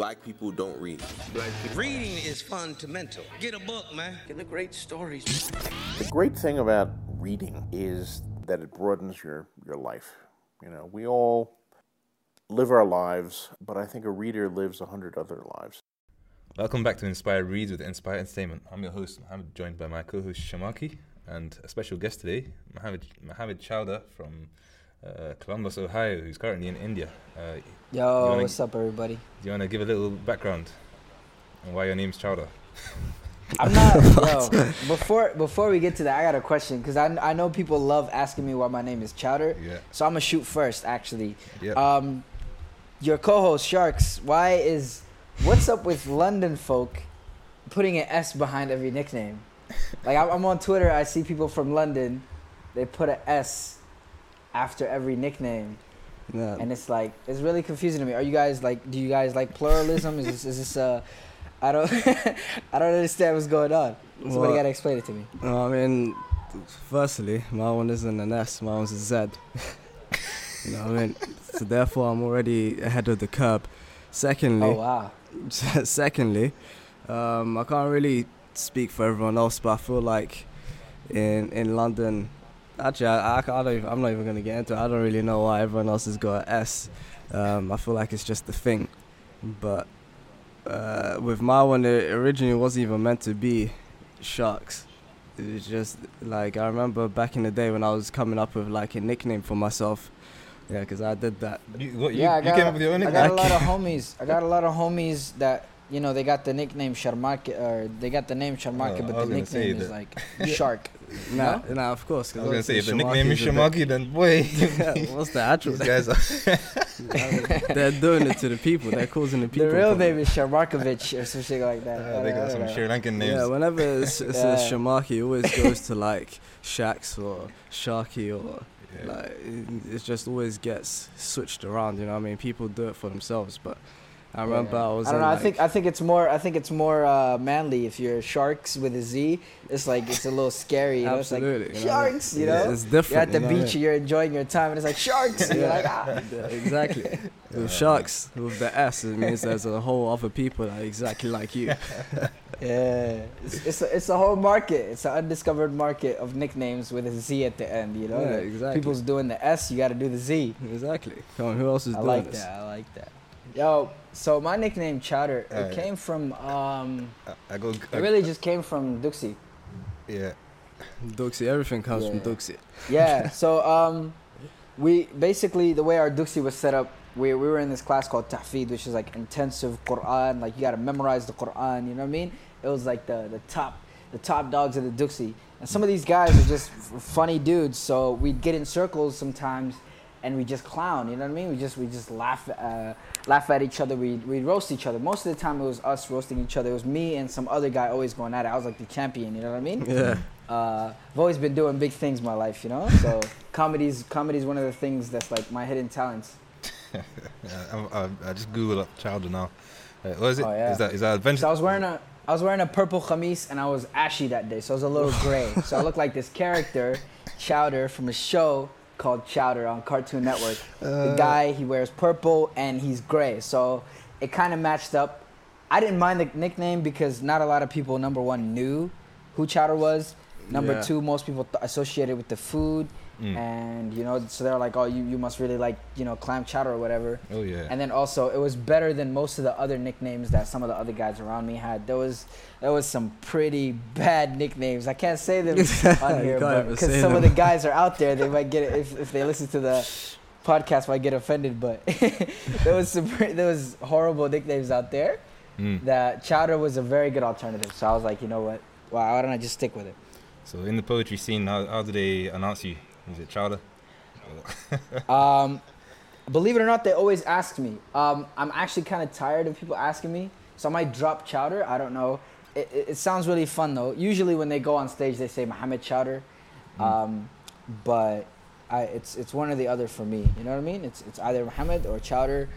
black people don't read. Reading is fundamental. Get a book, man. Get the great stories. The great thing about reading is that it broadens your, your life. You know, we all live our lives, but I think a reader lives a hundred other lives. Welcome back to Inspyre Reads with Inspyre Entertainment. I'm your host, I'm joined by my co-host Sharmarke, and a special guest today, Mohamed, Mohamed Chowder from uh, Columbus, Ohio, who's currently in India. Uh, Yo, wanna- what's up, everybody? do you want to give a little background on why your name's Chowder? I'm not. yo, before before we get to that, I got a question because I, I know people love asking me why my name is Chowder. Yeah. So I'm gonna shoot first, actually. Yeah. Um, your co-host Sharks, why is what's up with London folk putting an S behind every nickname? Like I'm, I'm on Twitter, I see people from London, they put an S after every nickname, Yeah. and it's like it's really confusing to me. Are you guys like? Do you guys like pluralism? is this is this uh? I don't I don't understand what's going on. Somebody Well- gotta explain it to me. Well, I mean, firstly, my one isn't an S, my one's a Z. you know what I mean? So therefore, I'm already ahead of the curb. Secondly, Oh wow. secondly, um, I can't really speak for everyone else, but I feel like in in London, actually, I, I, I don't even, I'm not even gonna get into it. I don't really know why everyone else has got an S. Um, I feel like it's just the thing, but uh, with my one, it originally wasn't even meant to be sharks. It was just like I remember back in the day when I was coming up with like a nickname for myself. Yeah, because I did that. You, what, you, yeah, I you got, came up with your own I got a lot of homies. I got a lot of homies that you know they got the nickname Sharmarke or they got the name Sharmarke, Oh, I but the nickname is like Shark. Nah, nah, of course. 'cause I was gonna say if the obviously nickname is Sharmarke's a bit- Sharmarke, then boy, What's the actual? these guys are. They're doing it to the people. They're causing the people. The real problems. name is Sharmarkovich or something like that. Uh, I they don't- got some know. Sri Lankan names. Yeah, whenever it's, it Yeah. says Sharmarke, it always goes to like Shaks or Sharky or Yeah. like it, it just always gets switched around. You know, what I mean, people do it for themselves, but I remember Yeah. I was. I don't know. I think I think it's more. I think it's more uh, manly if you're sharks with a Z. It's like it's a little scary. You know? It's absolutely like you know what I mean? sharks. You know, it's different. you're at the you know beach, you're enjoying your time, and it's like sharks. you're like, ah. Yeah, exactly. With sharks, with the S, it means there's a whole other people that are exactly like you. Yeah, it's it's a, it's a whole market. It's an undiscovered market of nicknames with a Z at the end. You know, Yeah, exactly. people's doing the S. You got to do the Z. Exactly. Come on, who else is I doing like this? that. I like that. Yo, so my nickname Chowder, it came from um, I, I go. it really just came from Dugsi. Yeah. Dugsi, everything comes from Yeah. Dugsi. Yeah. so um, we basically the way our Dugsi was set up, we we were in this class called Tahfid, which is like intensive Quran. Like you got to memorize the Quran. You know what I mean? It was like the the top the top dogs of the Dugsi, and some of these guys are just funny dudes. So we'd get in circles sometimes. And we just clown, you know what I mean? We just we just laugh uh, laugh at each other. We we roast each other. Most of the time it was us roasting each other. It was me and some other guy always going at it. I was like the champion, you know what I mean? Yeah. uh, I've always been doing big things in my life, you know. So comedy's comedy's one of the things that's like my hidden talents. I, I, I just googled up Chowder now. Uh, what is it? Is Oh, yeah. Is that is that adventure? So I was wearing a I was wearing a purple khamis and I was ashy that day, so I was a little gray. so I looked like this character, Chowder, from a show called Chowder on Cartoon Network. Uh. the guy he wears purple and he's gray, so it kind of matched up. I didn't mind the nickname because not a lot of people, number one, knew who Chowder was. Number Yeah. two, most people th- associated with the food, Mm. and you know, so they're like, "Oh, you, you must really like you know clam chowder or whatever." Oh yeah. And then also, it was better than most of the other nicknames that some of the other guys around me had. There was there was some pretty bad nicknames. I can't say them on here, but because some of the guys are out there, they might get it if, if they listen to the podcast, might get offended. But there was some there was horrible nicknames out there. Mm. That chowder was a very good alternative. So I was like, you know what? Why why don't I just stick with it? So in the poetry scene, how, how do they announce you? Is it Chowder? Um, believe it or not, they always ask me. Um, I'm actually kind of tired of people asking me, so I might drop Chowder. I don't know. It, it, it sounds really fun though. Usually when they go on stage, they say Mohamed Chowder, um, but I, it's it's one or the other for me. You know what I mean? It's it's either Mohamed or Chowder.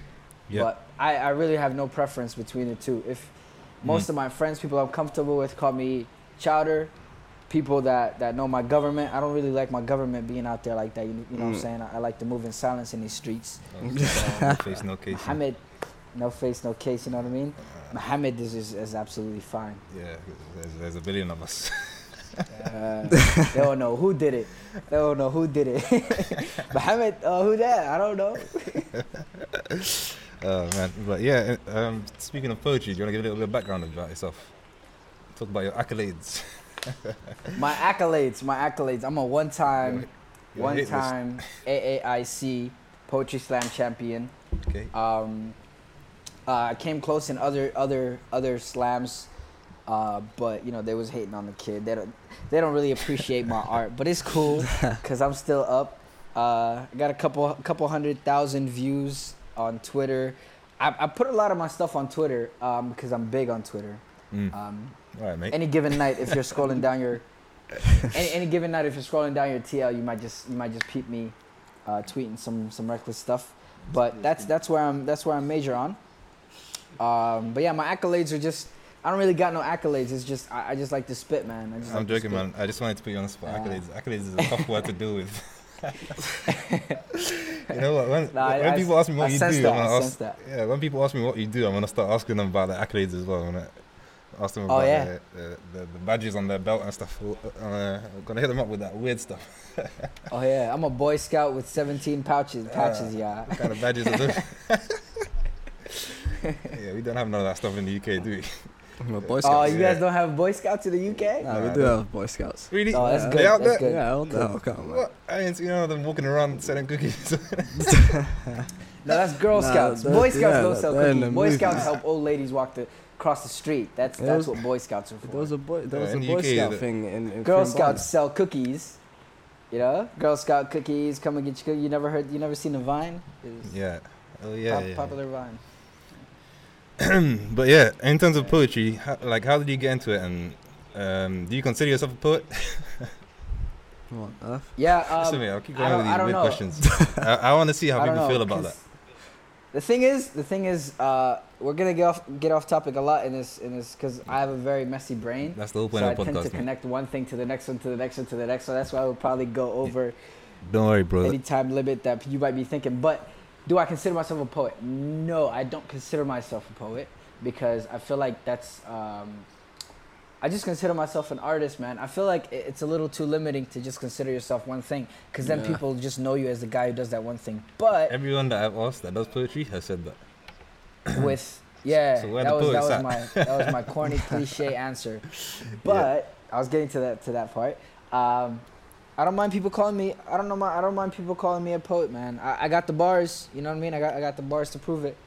Yeah. But I, I really have no preference between the two. If most Mm. of my friends, people I'm comfortable with, call me Chowder. People that, that know my government, I don't really like my government being out there like that. You, you know what I'm Mm. saying? I, I like to move in silence in these streets. Oh, no face, no case. Mohammed, no face, no case. You know what I mean? Muhammad is is, is absolutely fine. Yeah, there's, there's a billion of us. Uh, they don't know who did it. They don't know who did it. Muhammad, uh, who that? I don't know. Oh man, but yeah. Um, speaking of poetry, do you want to give a little bit of background about yourself? Talk about your accolades. My accolades, my accolades. I'm a one-time, one-time AAIC Poetry Slam champion. Okay. Um, uh, I came close in other other other slams, uh, but you know they was hating on the kid. They don't they don't really appreciate my art, but it's cool because I'm still up. Uh, I got a couple couple hundred thousand views on Twitter. I, I put a lot of my stuff on Twitter um, because I'm big on Twitter. Mm. Um, All right, mate. any given night, if you're scrolling down your any, any given night, if you're scrolling down your TL, you might just you might just peep me uh, tweeting some some reckless stuff. But that's that's where I'm that's where I'm major on. Um, but yeah, my accolades are just I don't really got no accolades. It's just I, I just like to spit, man. I just I'm like joking, man. I just wanted to put you on the spot. Uh, accolades. Accolades is a tough word to deal with. you know what? When, Nah, when I people ask me what I you do, that, ask. Yeah, when people ask me what you do, I'm gonna start asking them about the accolades as well. I'm gonna ask them Oh, about yeah. the, the, the, the badges on their belt and stuff. Uh, I'm gonna hit them up with that weird stuff. Oh yeah, I'm a Boy Scout with 17 pouches patches, yeah. What kind of badges are those? yeah, we don't have none of that stuff in the UK, do we? I'm a Boy Oh, Scout. you yeah. guys don't have Boy Scouts in the UK? Nah, we Nah, do no. have Boy Scouts. Really? Oh, that's Yeah. good. They out That's there? good. Yeah, what the hell, come on, man. What? I ain't seen none of them walking around selling cookies. No, that's Girl Nah, Scouts. that- Boy Scouts yeah, don't sell cookies. the Boy Scouts help old ladies walk the across the street. That's There that's was- what Boy Scouts are for. There was a boy. There Yeah, was a the Boy UK, Scout the- thing in, in Girl Cranbourne. Scouts sell cookies. You know, Girl Scout cookies. Come and get your cookies. You never heard? You never seen a Vine? It's yeah. Oh yeah. pop- yeah. popular Vine. but yeah, in terms of poetry, how, like how did you get into it, and um, do you consider yourself a poet? What on earth? Yeah. Um, to I'll keep I going don't- with I these don't weird know. questions. I, I want to see how I don't people know, feel about that. 'cause The thing is, the thing is, uh, we're gonna get off get off topic a lot in this in this because I have a very messy brain. That's the whole point so I of the tend to man. connect one thing to the next one to the next one to the next one. That's why I would probably go over Don't worry, bro. any time limit that you might be thinking. But do I consider myself a poet? No, I don't consider myself a poet because I feel like that's. Um, I just consider myself an artist, man. I feel like it's a little too limiting to just consider yourself one thing because then Yeah. people just know you as the guy who does that one thing. But Everyone that I've asked that does poetry has said that. with yeah, So that was that was my that was my corny cliche answer. But I was getting to that to that part. Um, I don't mind people calling me. I don't know. My, I don't mind people calling me a poet, man. I, I got the bars. You know what I mean? I got I got the bars to prove it.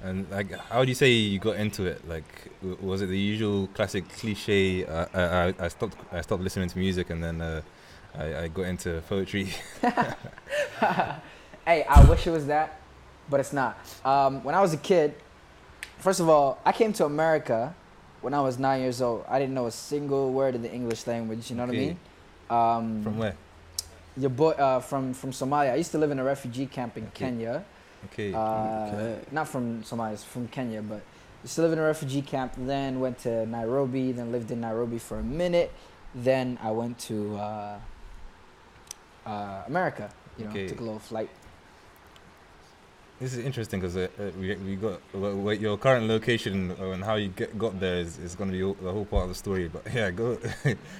And like, how do you say you got into it? Like, w- was it the usual classic cliche? Uh, I, I, I stopped I stopped listening to music and then uh, I, I got into poetry. hey, I wish it was that, but it's not. Um, when I was a kid, first of all, I came to America when I was nine years old. I didn't know a single word of the English language. You know what I mean? Um, From where? Your boy uh, from from Somalia. I used to live in a refugee camp in Okay. Kenya. Okay. Uh, Okay. Not from Somalia, it's from Kenya, but used to live in a refugee camp. Then went to Nairobi. Then lived in Nairobi for a minute. Then I went to uh, uh, America. You know, Okay. took a little flight. This is interesting because uh, uh, we we got well, your current location and how you get got there is, is going to be all, the whole part of the story. But yeah, go.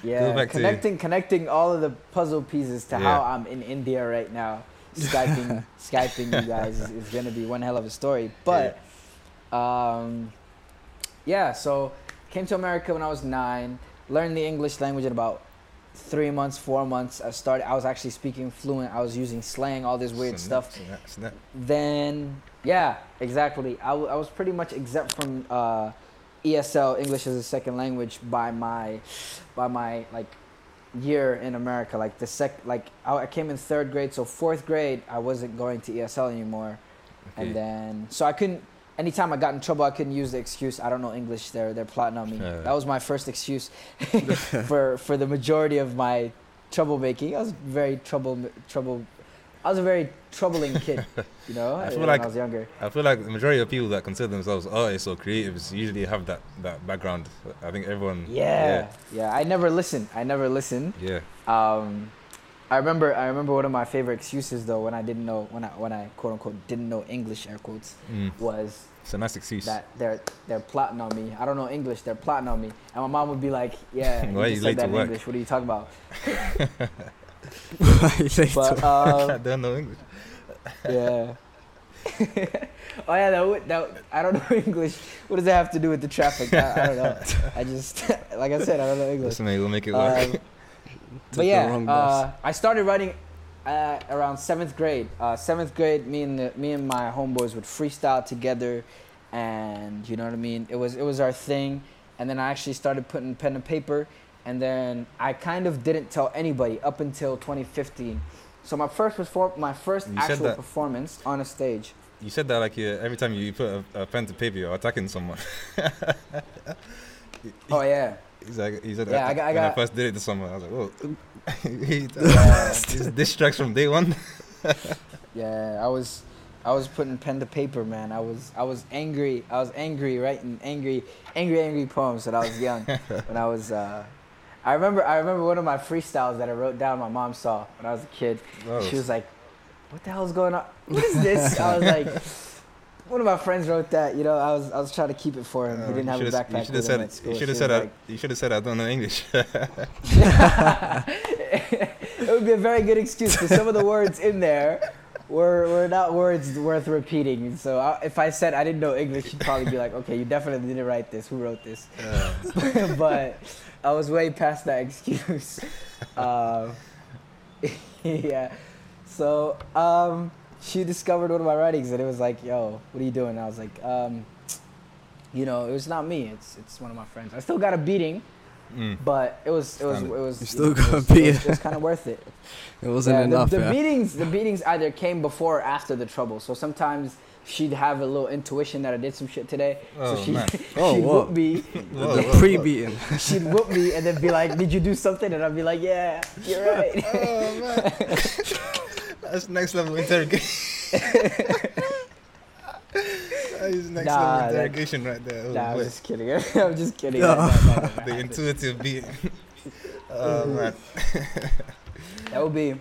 Yeah, back to- connecting connecting all of the puzzle pieces to Yeah. how I'm in India right now. Skyping Skyping you guys is, is gonna be one hell of a story. But um yeah, so came to America when I was nine, learned the English language in about three months, four months. I started I was actually speaking fluent, I was using slang, all this weird Snap, stuff. snap, snap. Then, yeah, exactly. I, w- I was pretty much exempt from uh, ESL English as a second language by my by my like year in America. Like the sec, like I, I came in third grade, so fourth grade I wasn't going to ESL anymore, Okay. and then so I couldn't. Anytime I got in trouble, I couldn't use the excuse I don't know English. They're they're plotting on me. Yeah. That was my first excuse for for the majority of my troublemaking. I was very trouble trouble. I was a very troubling kid, you know, I feel when like- I was younger. I feel like the majority of people that consider themselves artists or creatives usually have that, that background. I think everyone. Yeah, yeah. I never listened. I never listened. Yeah. Um, I remember. I remember one of my favorite excuses though when I didn't know when I when I quote unquote didn't know English air quotes Mm. was It's a nice excuse. that they're they're plotting on me. I don't know English. They're plotting on me, and my mom would be like, "Yeah, Why you you just late said that to in work? English. What are you talking about?" Later. But I uh, don't know English. yeah. oh yeah, that, would- that I don't know English. What does that have to do with the traffic? I, I don't know. I just like I said, I don't know English. Listen, mate, we'll make it work. Um, but yeah, uh, I started writing uh, around seventh grade. Uh, seventh grade, me and the, me and my homeboys would freestyle together, and you know what I mean. It was it was our thing, and then I actually started putting pen to paper, and then I kind of didn't tell anybody up until 2015. So my first perform my first You actual performance on a stage. you said that like you, every time you put a, a pen to paper, you're attacking someone. Oh yeah, He's like, he said Yeah, I I when I got- first did it to someone. I was like, whoa. This this tracks from day one. yeah. I was I was putting pen to paper, man. I was I was angry. I was angry writing angry angry angry poems when I was young. when I was uh, I remember I remember one of my freestyles that I wrote down. My mom saw when I was a kid. She was like, "What the hell's going on? What is this?" I was like. One of my friends wrote that, you know. I was I was trying to keep it for him. Uh, he didn't have a backpack You should have said. school. You should have said. was I, you should have said I don't know English. it would be a very good excuse because some of the words in there were, were not words worth repeating. So I, if I said I didn't know English, you'd probably be like, okay, you definitely didn't write this. Who wrote this? Uh, but I was way past that excuse. Um, yeah. So um, she discovered one of my writings and it was like, yo, what are you doing? And I was like, um, you know, it was not me. It's it's one of my friends. I still got a beating, mm. but it was it was it was You still know, got it a was, it was, beating. it was kind of worth it. It wasn't Yeah, enough. the, the yeah. beatings the beatings either came before or after the trouble. So sometimes she'd have a little intuition that I did some shit today. Oh, so she man. Oh, she'd whoa. whoop me. Whoa, the whoa, whoa. pre-beating. She'd whoop me and then be like, "Did you do something?" And I'd be like, "Yeah, you're right." Oh man, that's next level interrogation. that is next Nah, level that- interrogation right there. Oh, nah, I'm just kidding. I'm just kidding. No. That, that- that the intuitive beat. oh mm-hmm. man. That would be.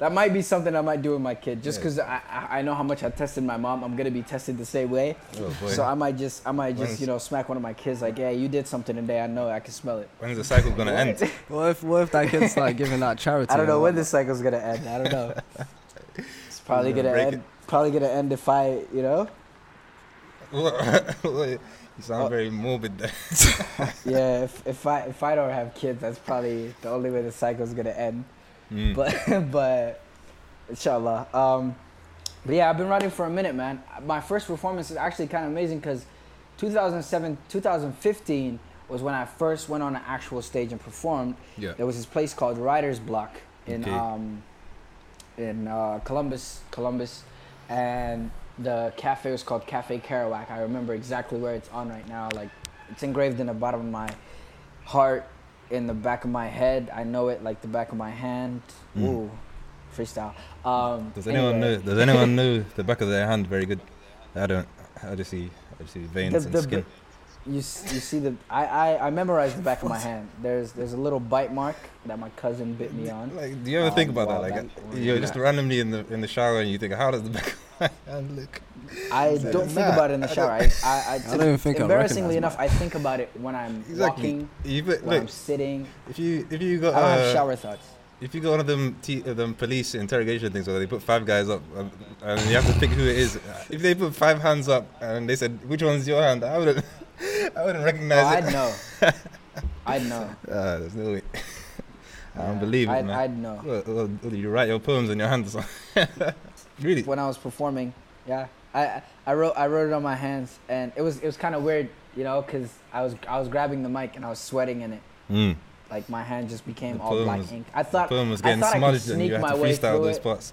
That might be something I might do with my kid, just because I, I I know how much I tested my mom. I'm gonna be tested the same way, Oh boy. so I might just I might just When's- you know smack one of my kids like, yeah, you did something today. I know I can smell it. When's the cycle gonna end? What if what if that kid start giving out charity? I don't know when what? this cycle's gonna end. I don't know. Probably gonna end. Probably gonna end the fight. you know. you sound Oh. very morbid there. Yeah, if, if I if I don't have kids, that's probably the only way the cycle's gonna end. Mm. But but inshallah. Um, but yeah, I've been writing for a minute, man. My first performance is actually kind of amazing because 2007, 2015 was when I first went on an actual stage and performed. yeah. There was this place called Writer's Block in Okay. um, in uh, Columbus, Columbus, and the cafe was called Kafe Kerouac. I remember exactly where it's on right now. Like it's engraved in the bottom of my heart, in the back of my head. I know it like the back of my hand. Mm. Ooh, freestyle. Um, Does anyone anyway, know? Does anyone know the back of their hand very good? I don't. I just see. I just see veins The- and the- skin. You you see the I, I I memorized the back of my hand. There's there's a little bite mark that my cousin bit me on. Like, do you ever Um, think about that? Like, back- you're just randomly in the in the shower and you think, how does the back of my hand look? I It's like, don't think nah, about it in the I shower. I, I, I, don't even think I'd embarrassingly recognize enough, I think about it when I'm Exactly. walking, You put, when I'm sitting. if you if you got I don't have uh, shower thoughts. if you got one of them t- uh, them police interrogation things where they put five guys up um, and you have to pick who it is. If they put five hands up and they said which one's your hand, I wouldn't I wouldn't Oh, it. I'd it. know. I'd know. Ah, there's no way. I don't believe it, I'd, man. I'd know. Well, well, you write your poems in your hands. or really? When I was performing, yeah, I I- I wrote I wrote it on my hands, and it was it was kind of weird, you know, because I was I was grabbing the mic and I was sweating in it. Mm. Like my hand just became The all black was- ink. I The thought poem was I getting thought I could smudged sneak you had my to way through those it. parts.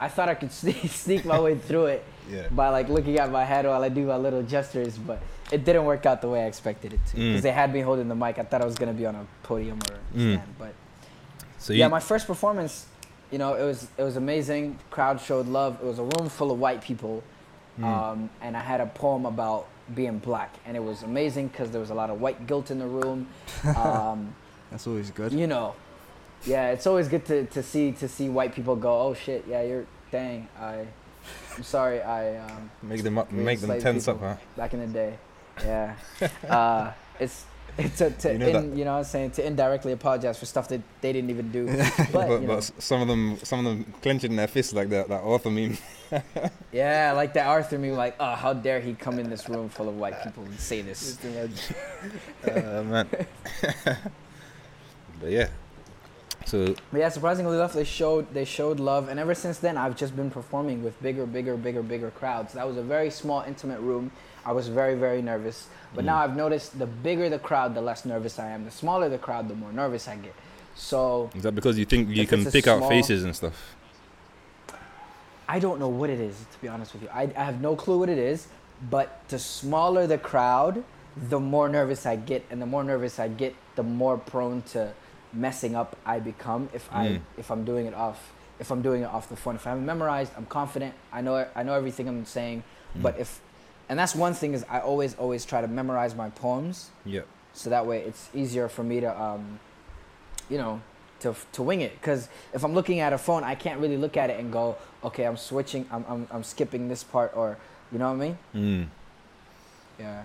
I thought I could sneak, sneak my way through it Yeah. by like looking at my head while I do my little gestures, but it didn't work out the way I expected it to. Because Mm. they had me holding the mic. I thought I was gonna be on a podium or a Mm. but So yeah, my first performance, you know, it was it was amazing. Crowd showed love. It was a room full of white people, Mm. um, and I had a poem about being black, and it was amazing because there was a lot of white guilt in the room. Um, That's always good. you know, yeah, it's always good to, to see to see white people go, oh shit, yeah, you're dang, I I'm sorry. I um, Make them up, make them tense up, huh? back in the day. Yeah. uh, it's it's a, to You know in, you know what I'm saying to indirectly apologize for stuff that they didn't even do. But, But, you know, s- some of them, some of them clenching their fists like that. That Arthur meme. yeah, like that Arthur meme, like, oh, how dare he come in this room full of white people and say this? uh, man. but yeah. So But yeah, surprisingly enough, they showed they showed love, and ever since then, I've just been performing with bigger, bigger, bigger, bigger crowds. That was a very small, intimate room. I was very, very nervous. But now I've noticed the bigger the crowd, the less nervous I am. The smaller the crowd, the more nervous I get. So is that because you think you can pick out faces and stuff? I don't know what it is, to be honest with you. I, I have no clue what it is. But the smaller the crowd, the more nervous I get, and the more nervous I get, the more prone to messing up I become if I Mm. if I'm doing it off if I'm doing it off the phone. If I haven't memorized, I'm confident. I know I know everything I'm saying. Mm. But if and that's one thing is I always always try to memorize my poems Yeah. so that way it's easier for me to um, you know to, to wing it because if i'm looking at a phone i can't really look at it and go okay i'm switching i'm, I'm, I'm skipping this part or you know what i mean Mm. yeah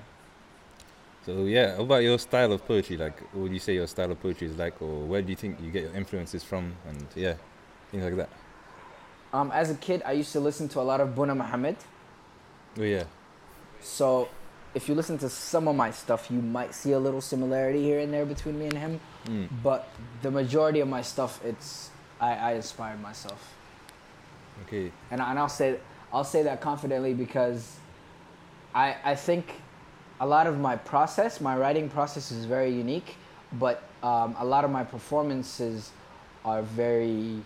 So yeah, what about your style of poetry? Like, what would you say your style of poetry is like, or where do you think you get your influences from? And yeah, things like that. um, as a kid i used to listen to a lot of buna muhammad Oh yeah. So if you listen to some of my stuff you might see a little similarity here and there between me and him Mm. but the majority of my stuff it's i, I inspired myself Okay. and, and I'll say I'll say that confidently because I I think a lot of my process, my writing process is very unique, but um, a lot of my performances are very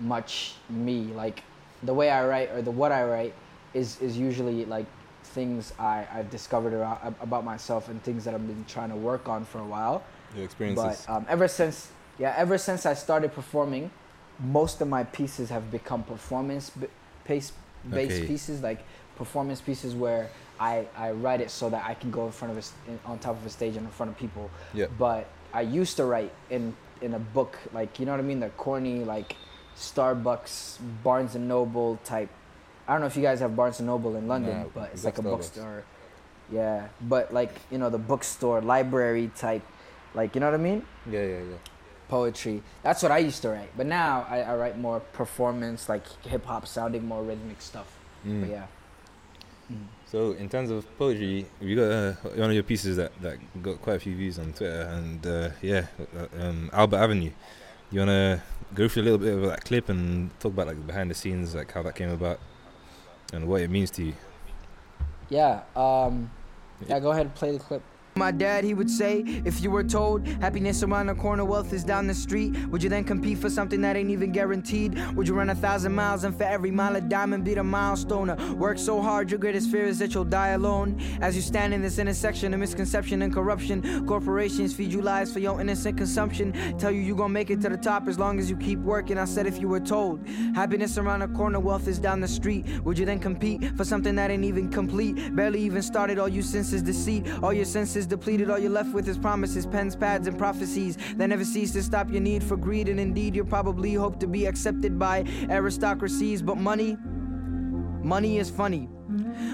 much me. Like the way I write or the what I write is is usually like things I I've discovered around, about myself and things that I've been trying to work on for a while. Your experiences. But um, ever since, yeah, ever since I started performing, most of my pieces have become performance b- based Okay. pieces, like performance pieces where I, I write it so that I can go in front of a, in, on top of a stage and in front of people. Yeah. But I used to write in in a book, like you know what I mean, the corny like Starbucks, Barnes and Noble type. I don't know if you guys have Barnes and Noble in London, Nah, but it's like a bookstore. Yeah, but like you know the bookstore, library type, like you know what I mean yeah, yeah, yeah. poetry. That's what I used to write. But now I, I write more performance, like hip hop sounding, more rhythmic stuff. Mm. But yeah. So in terms of poetry, we got uh, one of your pieces that, that got quite a few views on Twitter, and uh, yeah, uh, um, Albert Avenue. You wanna go through a little bit of that clip and talk about like behind the scenes, like how that came about, and what it means to you. Yeah. Um, yeah, go ahead and play the clip. My dad, he would say, if you were told happiness around the corner, wealth is down the street, would you then compete for something that ain't even guaranteed? Would you run a thousand miles and for every mile a diamond beat a milestone? Work so hard, your greatest fear is that you'll die alone. As you stand in this intersection of misconception and corruption, corporations feed you lies for your innocent consumption. Tell you you gon' make it to the top as long as you keep working. I said, if you were told happiness around the corner, wealth is down the street, would you then compete for something that ain't even complete? Barely even started, all you senses deceit, all your senses depleted, all you're left with is promises, pens, pads, and prophecies that never cease to stop your need for greed. And indeed, you probably hope to be accepted by aristocracies, but money, money is funny.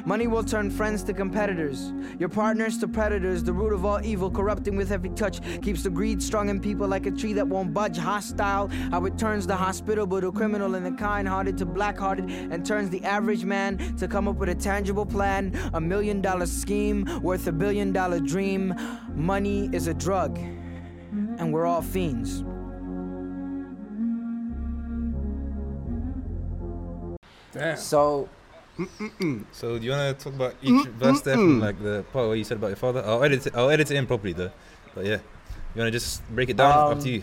Money will turn friends to competitors, your partners to predators. The root of all evil, corrupting with every touch, keeps the greed strong in people like a tree that won't budge. Hostile, how it turns the hospitable to criminal and the kind hearted to black hearted, and turns the average man to come up with a tangible plan. A million dollar scheme worth a billion dollar dream. Money is a drug, and we're all fiends. Damn. So So do you wanna talk about each verse there from like the part where you said about your father? I'll edit it. I'll edit it in properly though. But yeah, you wanna just break it down Um, up to you.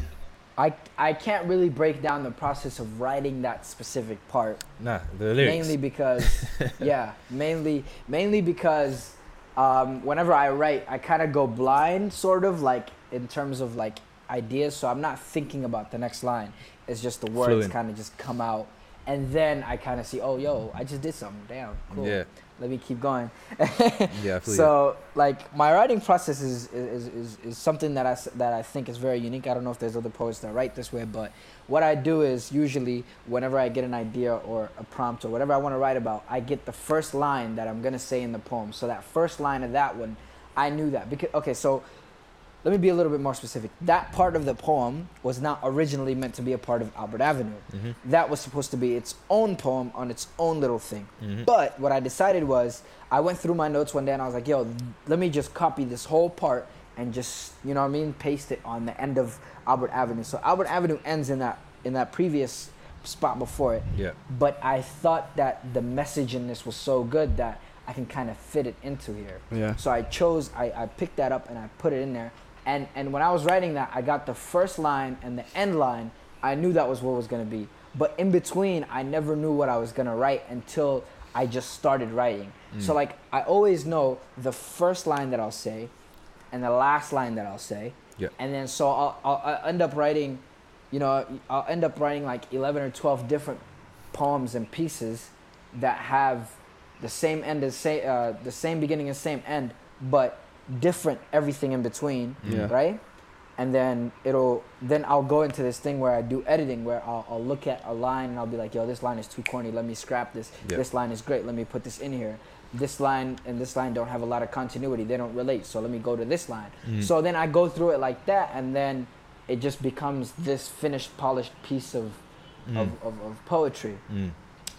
I I can't really break down the process of writing that specific part. Nah, the lyrics. mainly because yeah mainly mainly because um, whenever i write i kind of go blind sort of like in terms of like ideas so i'm not thinking about the next line it's just the words kind of just come out and then i kind of see oh yo i just did something damn cool Yeah. let me keep going. Yeah, so like my writing process is, is, is, is something that I, that I think is very unique. I don't know if there's other poets that write this way, but what I do is usually whenever I get an idea or a prompt or whatever I want to write about, I get the first line that I'm gonna say in the poem. So that first line of that one, I knew that because okay, so let me be a little bit more specific. That part of the poem was not originally meant to be a part of Albert Avenue. Mhm. That was supposed to be its own poem on its own little thing. Mhm. But what I decided was I went through my notes one day and I was like, yo, let me just copy this whole part and just, you know what I mean, paste it on the end of Albert Avenue. So Albert Avenue ends in that in that previous spot before it. Yeah. But I thought that the message in this was so good that I can kind of fit it into here. Yeah. So I chose, I, I picked that up and I put it in there. And, and when I was writing that, I got the first line and the end line. I knew that was what was going to be. But in between, I never knew what I was going to write until I just started writing. So, like, I always know the first line that I'll say and the last line that I'll say. Yeah. And then, so I'll, I'll, I'll end up writing, you know, I'll end up writing like 11 or 12 different poems and pieces that have the same end as say uh, the same beginning and same end, but different everything in between, Yeah. right? And then it'll then I'll go into this thing where I do editing where I'll, I'll look at a line and I'll be like, yo, this line is too corny. Let me scrap this. Yeah. This line is great. Let me put this in here. This line and this line don't have a lot of continuity. They don't relate. So let me go to this line. Mhm. So then I go through it like that, and then it just becomes this finished, polished piece of Mm. of, of, of poetry. Mm.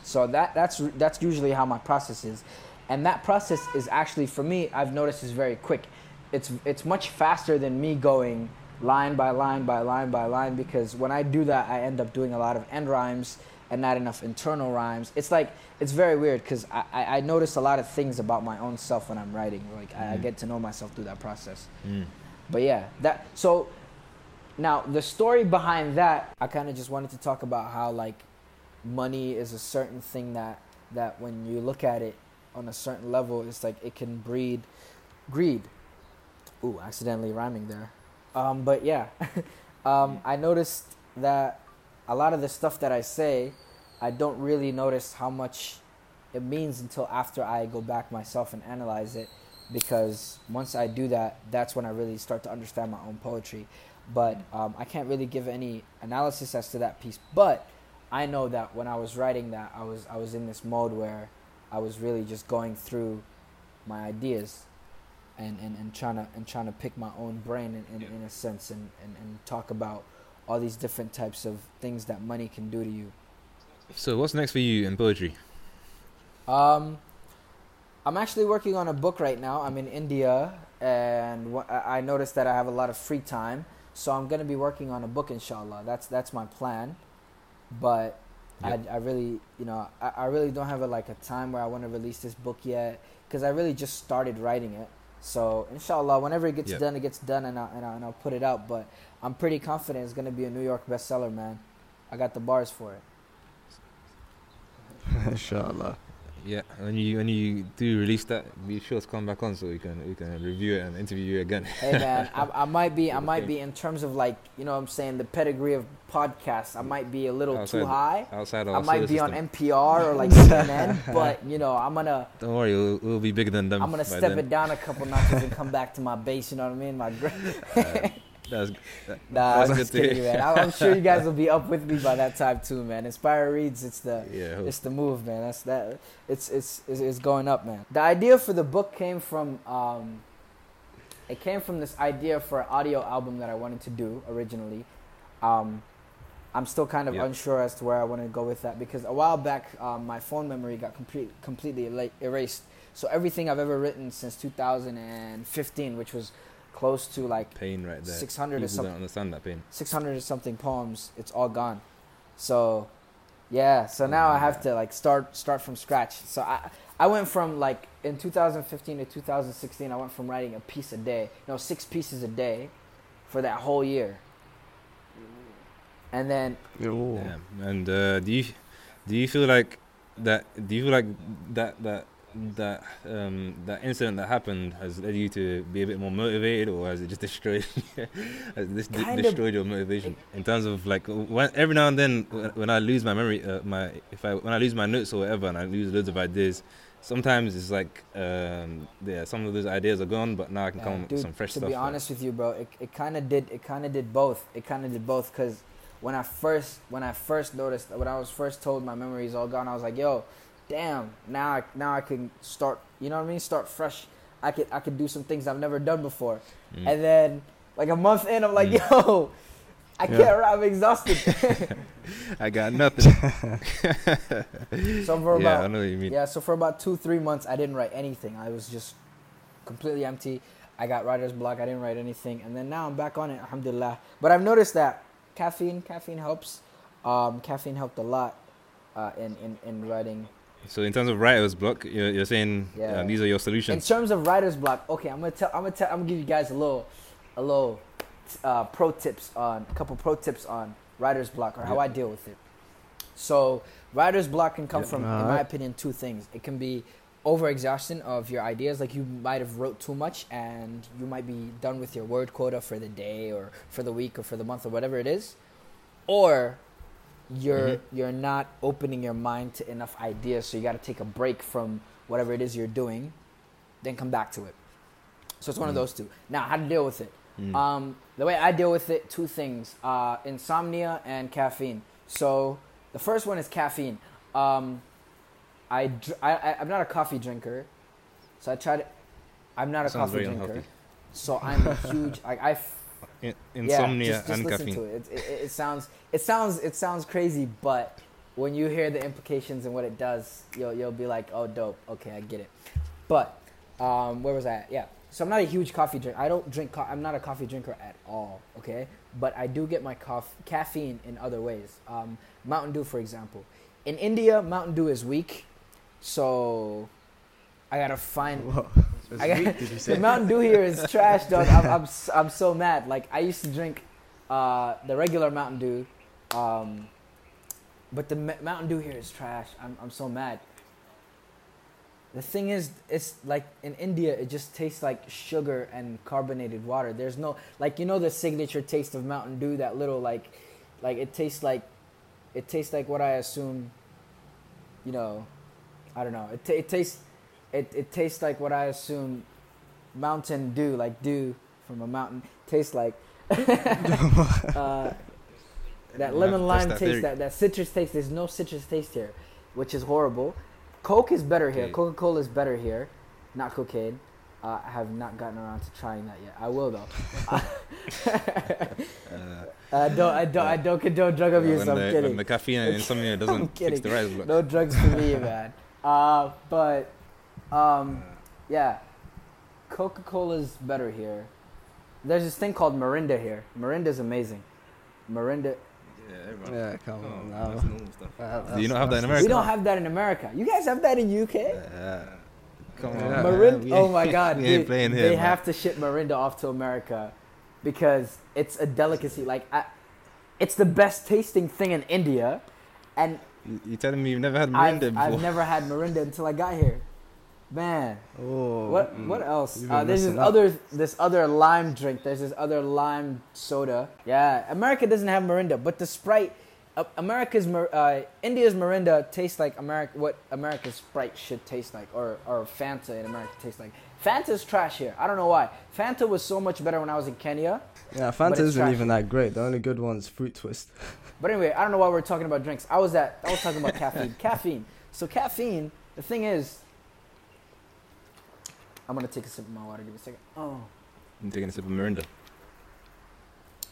So that that's that's usually how my process is, and that process is actually for me. I've noticed is very quick. It's it's much faster than me going line by line by line by line because when I do that, I end up doing a lot of end rhymes and not enough internal rhymes. It's like it's very weird because I, I, I notice a lot of things about my own self when I'm writing. Like I, I Mm. get to know myself through that process. Mm. But yeah, that so now the story behind that, I kind of just wanted to talk about how like money is a certain thing that that when you look at it on a certain level, it's like it can breed greed. Ooh, accidentally rhyming there. Um, but yeah, um, I noticed that a lot of the stuff that I say, I don't really notice how much it means until after I go back myself and analyze it because once I do that, that's when I really start to understand my own poetry. But um, I can't really give any analysis as to that piece. But I know that when I was writing that, I was I was in this mode where I was really just going through my ideas and, and, and trying to and trying to pick my own brain in, in, in a sense and, and, and talk about all these different types of things that money can do to you. So what's next for you in poetry? Um, I'm actually working on a book right now. I'm in India, and wh- I I noticed that I have a lot of free time, so I'm gonna be working on a book, inshallah. That's that's my plan, but I, I really, you know, I, I really don't have a, like a time where I want to release this book yet, because I really just started writing it. So inshallah, whenever it gets Yeah. done, it gets done, and I, and, I, and I'll put it out. But I'm pretty confident it's gonna be a New York bestseller, man. I got the bars for it. Inshallah. Yeah, when you when you do release that, be sure to come back on so we can we can review it and interview you again. Hey man, I, I might be I might be in terms of like you know what I'm saying the pedigree of podcasts. I might be a little Outside- too high. Outside of I might be on. NPR or like CNN, but you know I'm gonna Don't worry, we'll, we'll be bigger than them. I'm gonna step then. it down a couple notches and come back to my base. You know what I mean? My gr- That's, that, nah, that's I'm good just to kidding, hear. man. I'm sure you guys will be up with me by that time too, man. Inspyre reads. It's the Yeah, it's the move, man. That's that. It's it's it's, it's going up, man. The idea for the book came from um, it came from this idea for an audio album that I wanted to do originally. Um, I'm still kind of Yeah. unsure as to where I want to go with that because a while back um, my phone memory got complete, completely erased. So everything I've ever written since 2015, which was close to like pain right there. 600 or People something. don't understand that pain. 600 or something poems it's all gone so yeah so now i have to like start start from scratch so i i went from like in 2015 to 2016 i went from writing a piece a day no six pieces a day for that whole year and then Ooh. Yeah. And uh, do you do you feel like that? Do you feel like that that that um that incident that happened has led you to be a bit more motivated, or has it just destroyed has this de- Kind of- destroyed your motivation in terms of like when, every now and then when- when I lose my memory, uh, my if I when I lose my notes or whatever, and I lose loads of ideas. sometimes it's like um, yeah, some of those ideas are gone, but now I can Yeah, come up with some fresh to stuff. To be like- honest with you, bro, it, it kind of did it kind of did both. It kind of did both because when I first when I first noticed when I was first told my memory is all gone, I was like, yo, damn, now I now I can start. You know what I mean? Start fresh. I could I could do some things I've never done before. Mm. And then like a month in, I'm like, Mm. yo, I Yeah. can't. rap, I'm exhausted. I got nothing. so for yeah, I about know what you mean. yeah, so for about two three months, I didn't write anything. I was just completely empty. I got writer's block. I didn't write anything, and then now I'm back on it. Alhamdulillah. But I've noticed that caffeine caffeine helps. Um, caffeine helped a lot uh, in, in in writing. So in terms of writer's block, you're, you're saying Yeah. uh, these are your solutions. In terms of writer's block, okay, I'm gonna tell. I'm gonna tell. I'm gonna give you guys a little, a little, uh, pro tips on a couple pro tips on writer's block or how Yeah. I deal with it. So writer's block can come Yeah. from, in my opinion, two things. It can be over exhaustion of your ideas, like you might have wrote too much and you might be done with your word quota for the day or for the week or for the month or whatever it is, or you're Mhm. you're not opening your mind to enough ideas, so you got to take a break from whatever it is you're doing, then come back to it. So it's one of Mm. those two. Now, how to deal with it? Mm. Um, the way I deal with it, two things: uh, insomnia and caffeine. So the first one is caffeine. Um, I, I I I'm not a coffee drinker, so I try to. I'm not a Sounds coffee drinker, unhealthy. so I'm a huge. Like I In- yeah, insomnia just, just and listen caffeine. to it. It, it. it sounds it sounds it sounds crazy, but when you hear the implications and what it does, you'll you'll be like, oh, dope. Okay, I get it. But um, where was I? At? Yeah. So I'm not a huge coffee drinker. I don't drink. Co- I'm not a coffee drinker at all. Okay, but I do get my coff- caffeine in other ways. Um, Mountain Dew, for example. In India, Mountain Dew is weak, so I gotta find I got, the? Mountain Dew here is trash, dog. I'm, I'm, I'm so mad. Like I used to drink uh, the regular Mountain Dew, um, but the M- Mountain Dew here is trash. I'm, I'm so mad. The thing is, it's like in India, it just tastes like sugar and carbonated water. There's no like you know the signature taste of Mountain Dew, that little like, like it tastes like, it tastes like what I assume. You know, I don't know. It, ta it tastes, it, it tastes like what I assume Mountain Dew, like dew from a mountain, tastes like. uh, that lemon lime that taste, theory. that, that citrus taste. There's no citrus taste here, which is horrible. Coke is better here. Okay. Coca Cola is better here, not cocaine. Uh, I have not gotten around to trying that yet. I will though. Uh, I don't. I don't. I don't condone drug abuse. when, I'm the, kidding. when the caffeine and insomnia doesn't fix the writer's block. No drugs for me, man. Uh, but um, yeah, Coca Cola's better here. There's this thing called Mirinda here. Mirinda's amazing. Mirinda. Yeah, everyone. Yeah, come Oh, on. that's now. normal stuff. Uh, Do you not have that in America? We don't have that in America. You guys have that in UK. Yeah. Come Yeah. on. Mirinda. oh my God, we ain't playing here, they man. have to ship Mirinda off to America because it's a delicacy. Like, I, it's the best tasting thing in India, and You, you telling me you've never had I've, Mirinda before? I've never had Mirinda until I got here. Man, Oh, what mm. what else? Uh, there's this up. other this other lime drink. There's this other lime soda. Yeah, America doesn't have Mirinda, but the Sprite, uh, America's uh, India's Mirinda tastes like America what America's Sprite should taste like, or or Fanta in America tastes like. Fanta's trash here. I don't know why. Fanta was so much better when I was in Kenya. Yeah, Fanta isn't even that great. The only good one's Fruit Twist. But anyway, I don't know why we're talking about drinks. I was at I was talking about caffeine. caffeine. So caffeine. The thing is, I'm gonna take a sip of my water. Give me a second. Oh, I'm taking a sip of Mirinda.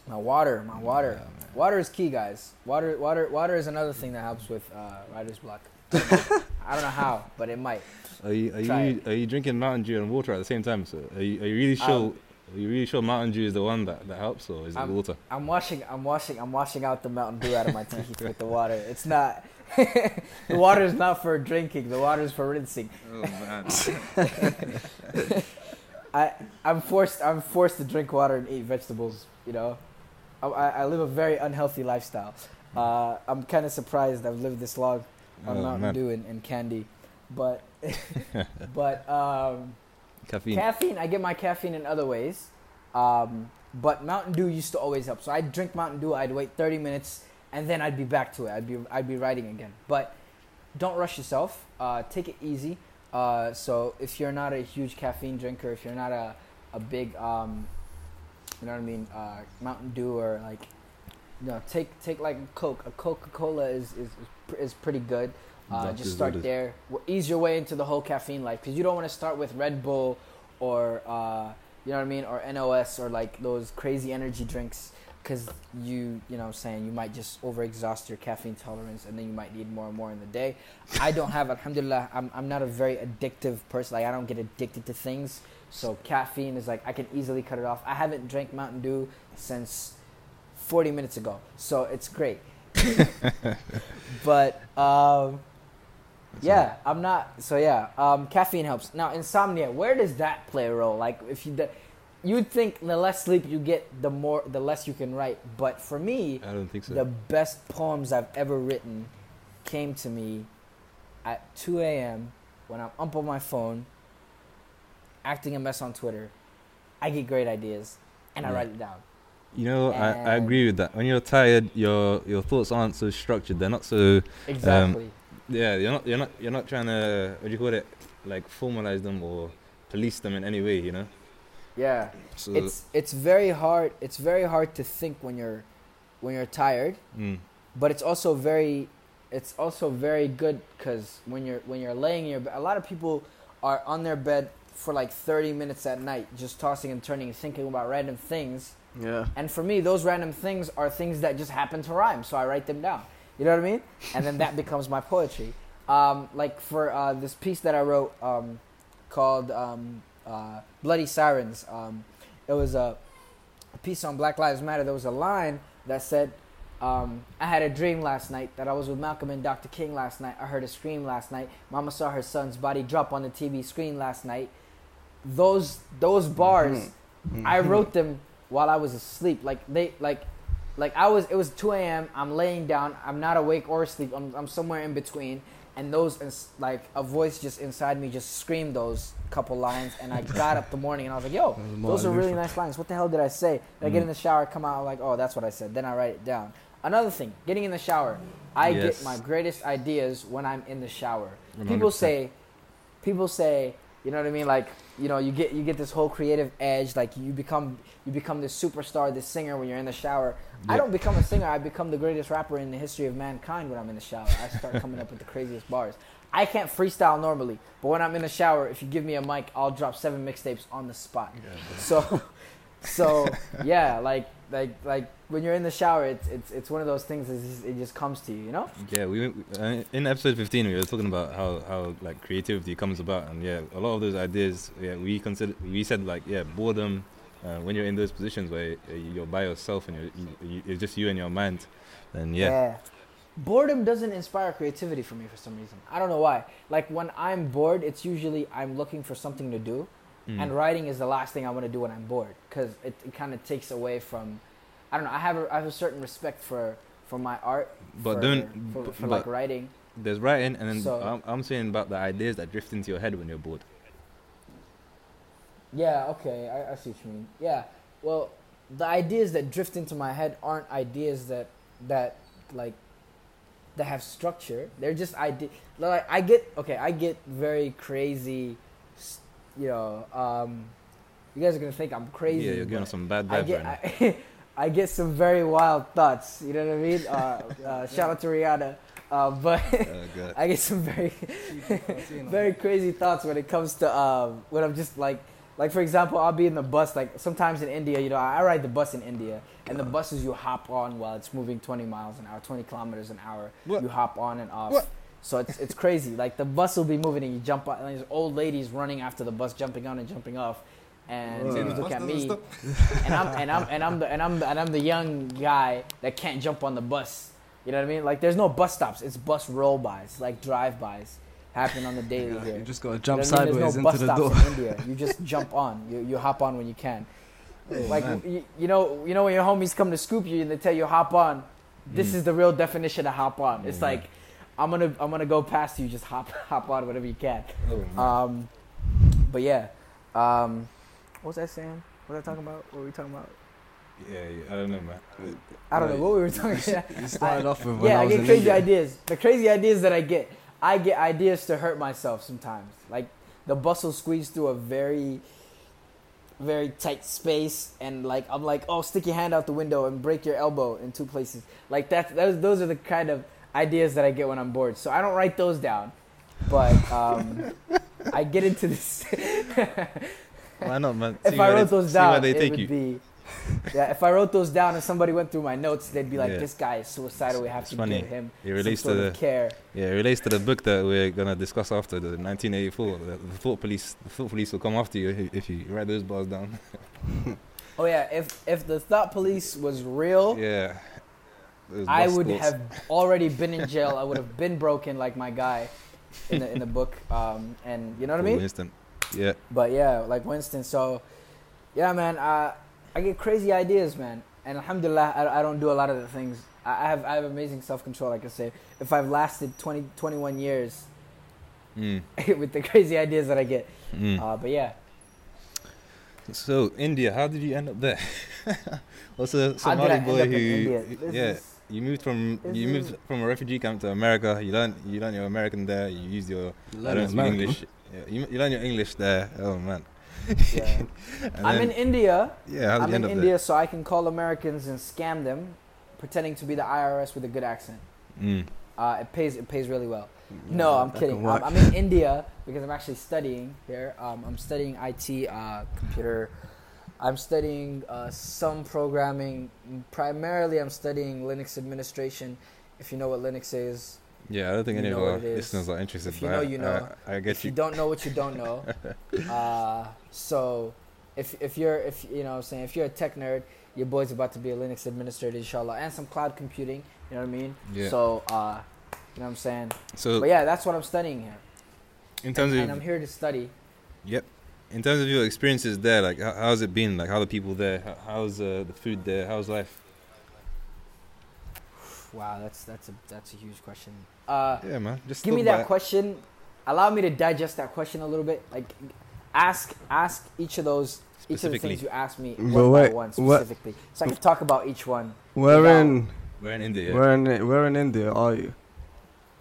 my water. My water. Yeah. Water is key, guys. Water. Water. Water is another thing that helps with uh, writer's block. I don't know how, but it might. Are you are Try you are you drinking Mountain Dew and water at the same time? So are you are you really sure? Um, are you really sure Mountain Dew is the one that, that helps, or is it I'm- water? I'm washing. I'm washing. I'm washing out the Mountain Dew out of my teeth with the water. It's not. the water is not for drinking. The water is for rinsing. Oh man. I I'm forced I'm forced to drink water and eat vegetables. You know, I I, live a very unhealthy lifestyle. Uh, I'm kind of surprised I've lived this long on Oh, Mountain man. Dew and, and candy, but but um, Caffeine. caffeine I get my caffeine in other ways. Um, but Mountain Dew used to always help. So I'd drink Mountain Dew. I'd wait 30 minutes and then I'd be back to it. I'd be I'd be writing again. But don't rush yourself. Uh, take it easy. Uh, so if you're not a huge caffeine drinker, if you're not a a big um, you know what I mean, uh, Mountain Dew or like, you know, take take like a Coke. A Coca Cola is is is pretty good. Uh, just start what it is. there. Ease your way into the whole caffeine life because you don't want to start with Red Bull or uh, you know what I mean, or NOS or like those crazy energy drinks because you you know I'm saying you might just overexhaust your caffeine tolerance and then you might need more and more in the day. I don't have alhamdulillah I'm I'm not a very addictive person like I don't get addicted to things. So caffeine is like I can easily cut it off. I haven't drank Mountain Dew since 40 minutes ago. So it's great. but um yeah, I'm not. So yeah, um, caffeine helps. Now, insomnia. Where does that play a role? Like, if you, you'd think the less sleep you get, the more, the less you can write. But for me, I don't think so. the best poems I've ever written came to me at 2 a.m. when I'm up on my phone, acting a mess on Twitter. I get great ideas, and I write it down. you know, I, I agree with that. When you're tired, your your thoughts aren't so structured. They're not so um, Exactly. yeah. You're not you're not you're not trying to what do you call it like formalize them or police them in any way. You know. Yeah. So It's it's very hard. It's very hard to think when you're when you're tired. mm, but it's also very it's also very good because when you're when you're laying in your bed a lot of people are on their bed for like 30 minutes at night just tossing and turning and thinking about random things Yeah. and for me those random things are things that just happen to rhyme so i write them down you know what i mean and then that becomes my poetry um, like for uh, this piece that i wrote um, called um, uh, bloody sirens um, it was a, piece on black lives matter there was a line that said um, I had a dream last night that I was with Malcolm and Dr. King last night. I heard a scream last night. Mama saw her son's body drop on the TV screen last night. Those those bars, I wrote them while I was asleep. Like they like like I was it was 2 a.m. I'm laying down. I'm not awake or asleep. I'm I'm somewhere in between. And those ins- like a voice just inside me just screamed those couple lines. And I got up the morning and I was like, yo, those are really nice lines. What the hell did I say? Then I get in the shower, come out, I'm like, oh, that's what I said. Then I write it down. Another thing, getting in the shower. I Yes. get my greatest ideas when I'm in the shower. People 100%. say, people say, you know what I mean? Like, you know, you get you get this whole creative edge. Like you become you become this superstar, this singer when you're in the shower. I don't become a singer. I become the greatest rapper in the history of mankind when I'm in the shower. I start coming up with the craziest bars. I can't freestyle normally, but when I'm in the shower, if you give me a mic, I'll drop seven mixtapes on the spot. So, so yeah, like like like when you're in the shower, it's it's it's one of those things. That just, it just comes to you, you know. Yeah, we uh, in episode 15 we were talking about how how like creativity comes about, and yeah, a lot of those ideas, yeah, we consider we said like yeah, boredom. Uh, when you're in those positions where uh, you're by yourself and you're, you, you, it's just you and your mind, then yeah, Boredom doesn't inspire creativity for me for some reason. I don't know why. Like when I'm bored, it's usually I'm looking for something to do, Mm. and writing is the last thing I want to do when I'm bored because it, it kind of takes away from. I don't know. I have a, I have a certain respect for for my art. But for, don't- for, b- for like writing. there's writing, and then So- I'm, I'm saying about the ideas that drift into your head when you're bored. Yeah, okay, I, I see what you mean. Yeah, well, the ideas that drift into my head aren't ideas that that like that have structure. They're just idea. Like I get okay, I get very crazy. You know, um, you guys are gonna think I'm crazy. yeah, you're getting but some bad I vibes get right now. I, I get some very wild thoughts. You know what I mean? Uh, uh, shout out to Rihanna. Uh, but Oh, I get some very very crazy thoughts when it comes to um, when I'm just like like for example I'll be in the bus like sometimes in India you know I ride the bus in India and the buses you hop on while it's moving 20 miles an hour 20 kilometers an hour What? you hop on and off What? so it's it's crazy like the bus will be moving and you jump on and there's old ladies running after the bus jumping on and jumping off and they look at me and I'm and I'm and I'm the and I'm the, and I'm the young guy that can't jump on the bus. You know what I mean? Like there's no bus stops. It's bus roll-bys, like drive-bys, happen on the daily Yeah, here. you just gotta You jump know what I mean? sideways no into the door. in India. You just jump on. You you hop on when you can. like you, you know you know when your homies come to scoop you and they tell you hop on. This Mm. is the real definition of hop on. It's Mm. like I'm gonna I'm gonna go past you. Just hop hop on whatever you can. Oh, Um, but yeah, um, what was I saying? What was I talking about? What were we talking about? yeah, yeah, I don't know, man. I don't know what we were talking about. You started off with when yeah, I I get crazy India. ideas. The crazy ideas that I get. I get ideas to hurt myself sometimes. Like the bustle will squeeze through a very, very tight space, and like I'm like, oh, stick your hand out the window and break your elbow in two places. Like that. Those those are the kind of ideas that I get when I'm bored. So I don't write those down, but um, I get into this. Why not, man? if I wrote they- those see down, they it take would you. be. Yeah, if I wrote those down and somebody went through my notes, they'd be like, Yeah. "This guy is suicidal. We have It's to funny. give him It some relates sort to of the care." yeah, it relates to the book that we're gonna discuss after the 1984. The, the thought police, the thought police will come after you if, you write those bars down. Oh yeah, if if the thought police was real, yeah, Those I would thoughts. have already been in jail. I would have been broken like my guy in the in the book. Um, and you know what I mean? Instant. Yeah, But yeah, like Winston. So, yeah, man, uh, I get crazy ideas, man. And alhamdulillah, I, I don't do a lot of the things. I I have I have amazing self control. Like I say, if I've lasted 20, 21 years mm. with the crazy ideas that I get. Mm. Uh, but yeah, So India, how did you end up there? What's a how Somali boy who? in India? This yeah, is- you moved from you moved is- from a refugee camp to America. You learned you learned your American there. You used your I don't speak American. English. Yeah, you, you learned your English there. Oh man. Yeah. I'm then- in India. Yeah, I'm in India, so I can call Americans and scam them, pretending to be the IRS with a good accent. Mm. Uh, it pays. It pays really well. no, I'm kidding. Um. I'm in India because I'm actually studying here. Um, I'm studying IT, uh, computer. I'm studying uh, some programming. Primarily, I'm studying Linux administration. If you know what Linux is, Yeah, I don't think You any of our what it is. listeners are interested. If you but know, I- you know. I, I get if you you. don't know what you don't know, uh, so if if you're if you know what I'm saying if you're a tech nerd, your boy's about to be a Linux administrator, inshallah, and some cloud computing. You know what I mean? Yeah. So uh, you know what I'm saying. So But yeah, that's what I'm studying here, in terms of and I'm here to study. yep, in terms of your experiences there, like how, how's it been? Like how are the people there? How, how's uh, the food there? How's life? Wow, that's that's a that's a huge question. Uh, Yeah, man. Just give me that about it. question. Allow me to digest that question a little bit. Like, ask ask each of those each of the things you asked me But one by wait, one what- specifically, so I can talk about each one. Where Without- in We're in India. Yeah. where in where in India are you?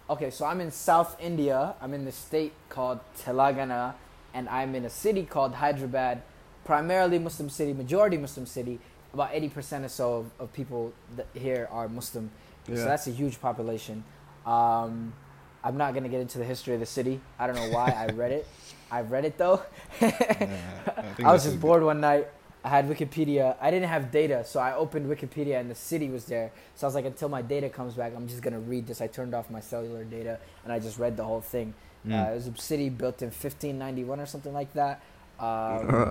Okay, so I'm in South India. I'm in the state called Telangana, and I'm in a city called Hyderabad, primarily Muslim city, majority Muslim city. About 80% or so of, of people that here are Muslim. So that's a huge population. Um, I'm not going to get into the history of the city. I don't know why I read it. I read it though. Yeah, I, I was just bored one night. I had Wikipedia. I didn't have data, so I opened Wikipedia and the city was there. So I was like, until my data comes back, I'm just gonna read this. I turned off my cellular data and I just read the whole thing. Mm. Uh, it was a city built in 1591 or something like that, um, Uh,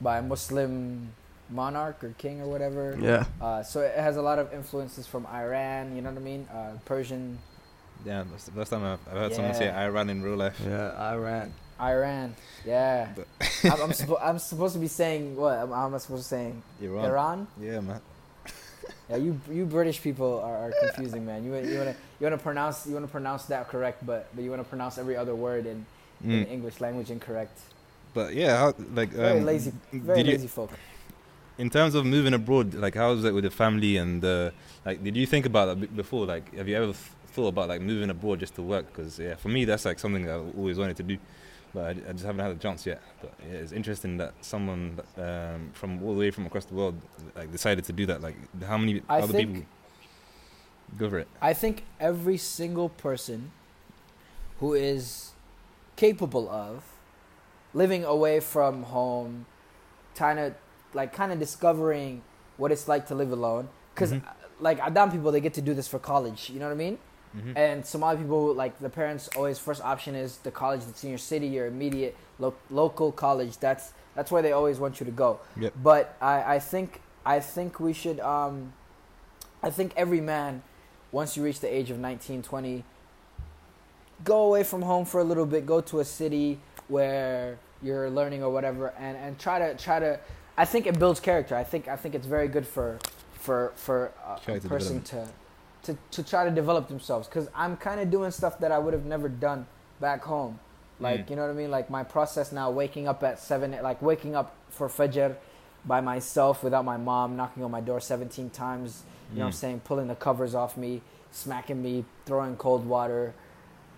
by a Muslim monarch or king or whatever. yeah. Uh, so it has a lot of influences from Iran. You know what I mean? Uh, Persian, Yeah, that's the first time I've, I've heard someone say Iran in real life. Yeah, Iran. Iran. Yeah. I'm, I'm, suppo- I'm supposed to be saying what? Am- How am I supposed to say? Iran. Iran? Yeah, man. Yeah, you you British people are, are confusing, man. You you wanna you wanna pronounce you wanna pronounce that correct, but but you wanna pronounce every other word in, in Mm. English language incorrect. But yeah, how, like Very um, lazy, very did you- lazy folk. In terms of moving abroad, like how was it with the family and uh, like did you think about that b- before? Like, have you ever th- thought about like moving abroad just to work? Because yeah, for me that's like something I always wanted to do, but I, I just haven't had a chance yet. But yeah, it's interesting that someone um, from all the way from across the world like decided to do that. Like, how many I other people go for it? I think every single person who is capable of living away from home, kind of like kind of discovering what it's like to live alone. Because Mhm. like Adam people, they get to do this for college. You know what I mean? Mm-hmm. And Somali people, like the parents, always first option is the college that's in your city, your immediate lo- local college. That's that's where they always want you to go. Yep. But I, I think I think we should. Um, I think every man, once you reach the age of 19, 20, go away from home for a little bit. Go to a city where you're learning or whatever, and, and try to try to. I think it builds character. I think I think it's very good for for for a, a person to to to try to develop themselves. Because I'm kind of doing stuff that I would have never done back home. Like Mm. you know what I mean? Like my process now, waking up at seven, like waking up for fajr by myself without my mom knocking on my door 17 times. You know what I'm Mm. saying? Pulling the covers off me, smacking me, throwing cold water.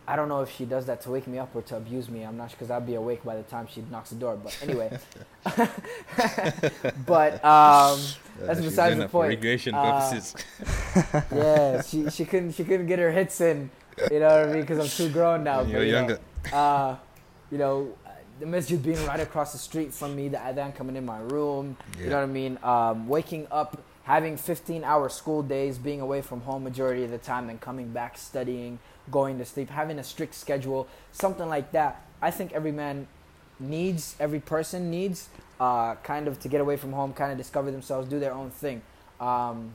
I don't know if she does that to wake me up or to abuse me. I'm not sure because I'd be awake by the time she knocks the door. But anyway, but um, that's she's besides the point. recreation Uh, purposes. yeah, she she couldn't she couldn't get her hits in. You know what I mean? Because I'm too grown now. When you're you know, younger. uh, you know, the masjid being right across the street from me, the adhan coming in my room. You know what I mean? Um, waking up, having 15-hour school days, being away from home majority of the time, and coming back studying, going to sleep, having a strict schedule, something like that. I think every man needs, every person needs, uh, kind of to get away from home, kind of discover themselves, do their own thing. Um,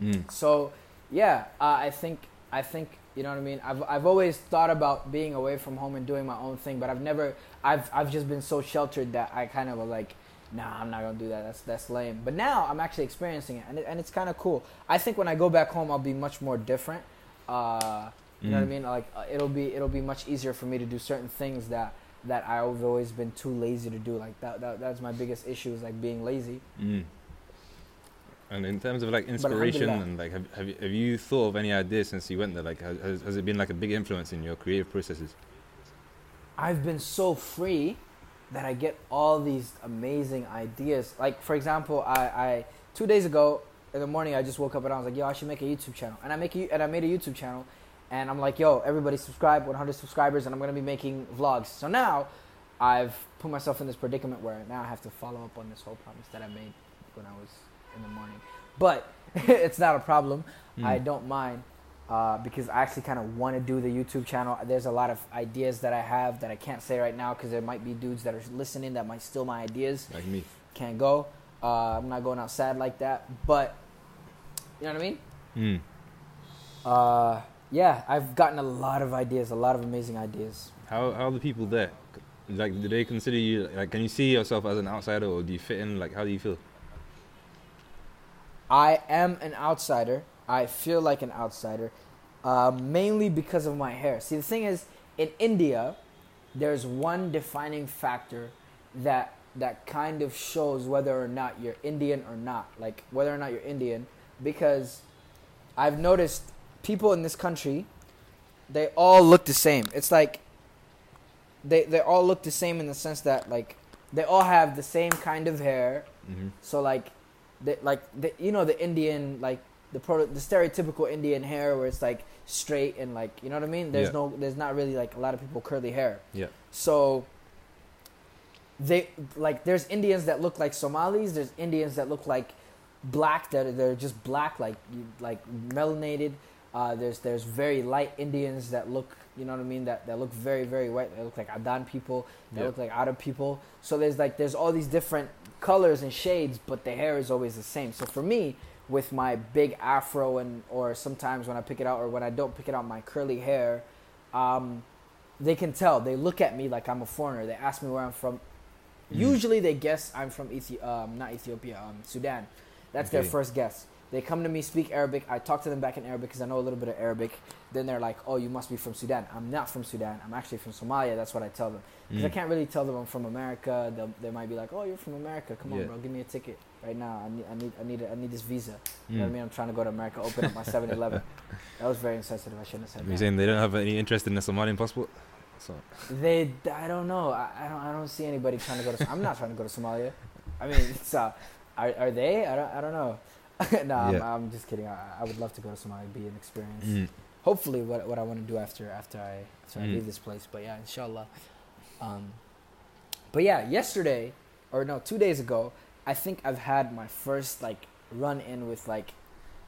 Mm. so, yeah, uh, I think I think you know what I mean. I've I've always thought about being away from home and doing my own thing, but I've never. I've I've just been so sheltered that I kind of was like, nah, I'm not gonna do that. That's that's lame. But now I'm actually experiencing it, and it, and it's kind of cool. I think when I go back home, I'll be much more different. Uh, you know what I Mm. mean? Like uh, it'll be it'll be much easier for me to do certain things that that I've always been too lazy to do. Like that, that that's my biggest issue is like being lazy. Mm. And in terms of like inspiration and like, have, have you have you thought of any ideas since you went there? Like, has, has has it been like a big influence in your creative processes? I've been so free that I get all these amazing ideas. Like for example, I, I two days ago in the morning I just woke up and I was like, yo, I should make a YouTube channel. And I make a, and I made a YouTube channel and I'm like, yo, everybody subscribe, 100 subscribers, and I'm gonna be making vlogs. So now I've put myself in this predicament where now I have to follow up on this whole promise that I made when I was in the morning. But it's not a problem. I Mm. don't mind uh, because I actually kind of want to do the YouTube channel. There's a lot of ideas that I have that I can't say right now because there might be dudes that are listening that might steal my ideas. Like me. Can't go. Uh, I'm not going out sad like that. But you know what I mean? Mm. Uh, yeah, I've gotten a lot of ideas, a lot of amazing ideas. How how are the people there? Like, do they consider you like? Can you see yourself as an outsider, or do you fit in? Like, how do you feel? I am an outsider. I feel like an outsider, uh, mainly because of my hair. See, the thing is, in India, there's one defining factor that that kind of shows whether or not you're Indian or not, like whether or not you're Indian, because I've noticed people in this country, they all look the same. It's like they they all look the same in the sense that like they all have the same kind of hair. Mm-hmm. So like, the, like the, you know the Indian like the pro the stereotypical Indian hair where it's like straight and like you know what I mean. There's Yeah. no there's not really like a lot of people curly hair. Yeah. So they like there's Indians that look like Somalis. There's Indians that look like black that they're just black like like melanated. Uh, there's there's very light Indians that look you know what I mean that, that look very very white. They look like Adan people. They Yeah. look like Arab people. So there's like there's all these different colors and shades, but the hair is always the same. So for me, with my big afro and or sometimes when I pick it out or when I don't pick it out, my curly hair, um, they can tell. They look at me like I'm a foreigner. They ask me where I'm from. Usually they guess I'm from Ethi- um, not Ethiopia, um, Sudan. That's their first guess. They come to me, speak Arabic. I talk to them back in Arabic because I know a little bit of Arabic. Then they're like, "Oh, you must be from Sudan." I'm not from Sudan. I'm actually from Somalia. That's what I tell them. Because I Mm. can't really tell them I'm from America. They'll, they might be like, "Oh, you're from America. Come on, bro. Give me a ticket right now. I need, I need, I need, a, I need this visa." You know what I Mm. mean? I'm trying to go to America. Open up my 7-Eleven. that was very insensitive. I shouldn't have said You're that. saying they don't have any interest in the Somalian passport? So They, I don't know. I, I don't, I don't see anybody trying to go to. I'm not trying to go to Somalia. I mean, it's uh, are, are they? I don't, I don't know. no, I'm, I'm just kidding. I, I would love to go to Somalia, be an experience. mm. Hopefully, what what I want to do after after I after I Mm. leave this place. But yeah, inshallah. Um, but yeah, yesterday or no, two days ago, I think I've had my first like run in with like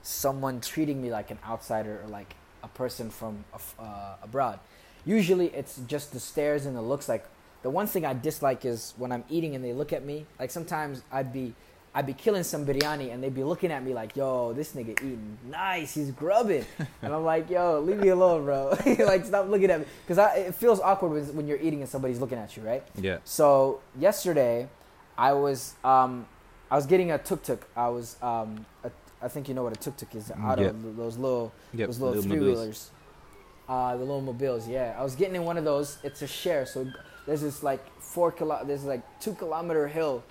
someone treating me like an outsider or like a person from uh, abroad. Usually, it's just the stares and the looks. Like the one thing I dislike is when I'm eating and they look at me. Like sometimes I'd be I'd be killing some biryani and they'd be looking at me like, "Yo, this nigga eating nice. He's grubbing," and I'm like, "Yo, leave me alone, bro. like stop looking at me." Because it feels awkward when, when you're eating and somebody's looking at you, right? yeah. So yesterday, I was um, I was getting a tuk tuk. I was um, a, I think you know what a tuk tuk is. The Mm, auto, yeah. those little Yep. those little, little three wheelers. Uh, the little mobiles, yeah. I was getting in one of those. It's a share, so there's this like four kilo, there's like two kilometer hill,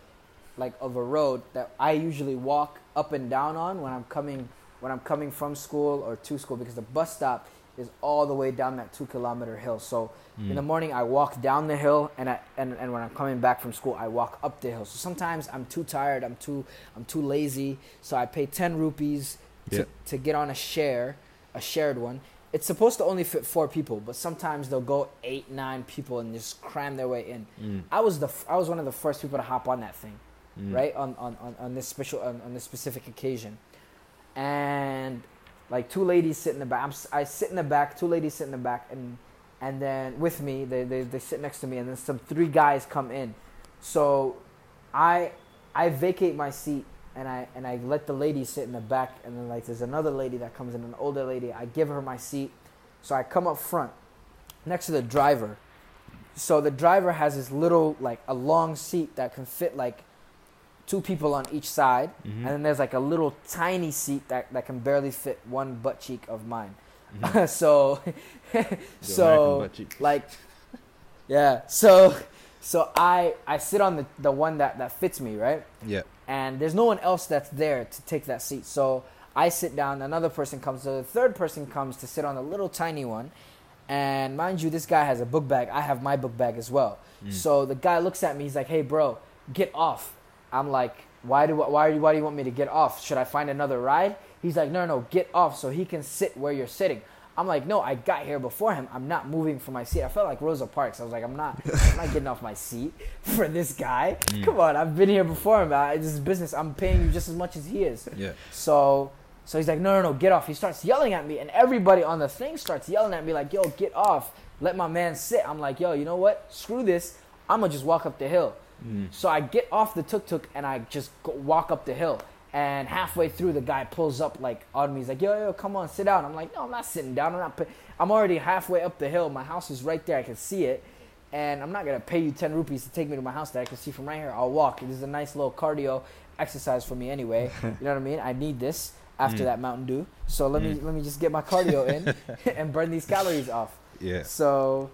like of a road that I usually walk up and down on when I'm coming when I'm coming from school or to school because the bus stop is all the way down that two kilometer hill. So Mm. in the morning I walk down the hill, and I and, and when I'm coming back from school I walk up the hill. So sometimes I'm too tired, I'm too I'm too lazy, so I pay ten rupees to, Yeah. to get on a share, a shared one. It's supposed to only fit four people, but sometimes they'll go eight, nine people and just cram their way in. Mm. I was the I was one of the first people to hop on that thing, Mm. right? On on, on, on this special on, on this specific occasion, and like two ladies sit in the back. I'm, I sit in the back. Two ladies sit in the back, and and then with me, they, they they sit next to me, and then some three guys come in. So, I I vacate my seat and I and I let the lady sit in the back, and then like there's another lady that comes in, an older lady. I give her my seat, so I come up front next to the driver. So the driver has this little like a long seat that can fit like two people on each side, Mhm. and then there's like a little tiny seat that, that can barely fit one butt cheek of mine. Mhm. so so like yeah so so i i sit on the the one that that fits me right Yeah. and there's no one else that's there to take that seat so i sit down another person comes so the third person comes to sit on the little tiny one and mind you this guy has a book bag i have my book bag as well Mm. so the guy looks at me he's like hey bro get off i'm like why do why are you why do you want me to get off should i find another ride he's like no no get off so he can sit where you're sitting I'm like, no, I got here before him. I'm not moving from my seat. I felt like Rosa Parks. I was like, I'm not, I'm not getting off my seat for this guy. Mm. Come on, I've been here before him. I, this is business. I'm paying you just as much as he is. Yeah. So, so he's like, no, no, no, get off. He starts yelling at me, and everybody on the thing starts yelling at me like, yo, get off. Let my man sit. I'm like, yo, you know what? Screw this. I'm gonna just walk up the hill. Mm. So I get off the tuk tuk and I just go walk up the hill. And halfway through, the guy pulls up like on me. He's like, "Yo, yo, come on, sit down." I'm like, "No, I'm not sitting down. I'm not. Pay- I'm already halfway up the hill. My house is right there. I can see it, and I'm not gonna pay you ten rupees to take me to my house that I can see from right here. I'll walk. This is a nice little cardio exercise for me anyway. you know what I mean? I need this after Mm. that Mountain Dew. So let me Mm. let me just get my cardio in and burn these calories off. Yeah. So,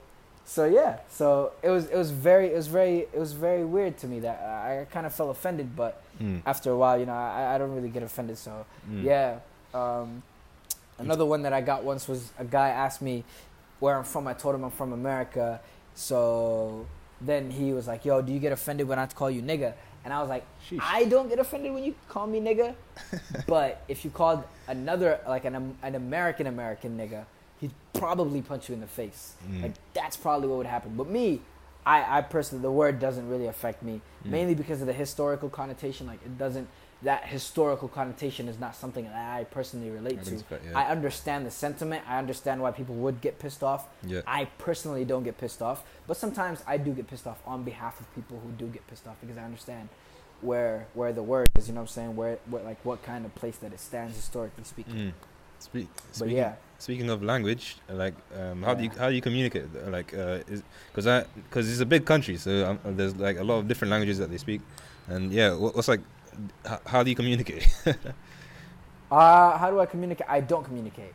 so yeah. So it was it was very it was very it was very weird to me that I, I kind of felt offended, but Mm. after a while, you know, I, I don't really get offended. So Mm. yeah. Um, another one that I got once was a guy asked me where I'm from. I told him I'm from America. So then he was like, "Yo, do you get offended when I call you nigga?" And I was like, Sheesh. "I don't get offended when you call me nigga, but if you called another like an an American American nigga, he'd probably punch you in the face. Mm. Like that's probably what would happen. But me, I, I personally, the word doesn't really affect me, Mm. mainly because of the historical connotation. Like it doesn't. That historical connotation is not something that I personally relate to. yeah. I understand the sentiment. I understand why people would get pissed off. Yeah. I personally don't get pissed off, but sometimes I do get pissed off on behalf of people who do get pissed off because I understand where where the word is. You know what I'm saying? Where, what like what kind of place that it stands historically speaking. Mm. Speak, But yeah, Speaking of language, like um, how do you how do you communicate? Uh, Like, because I because it's a big country, so um, there's like a lot of different languages that they speak, and yeah, what, what's like, h- how do you communicate? Uh, how do I communicate? I don't communicate.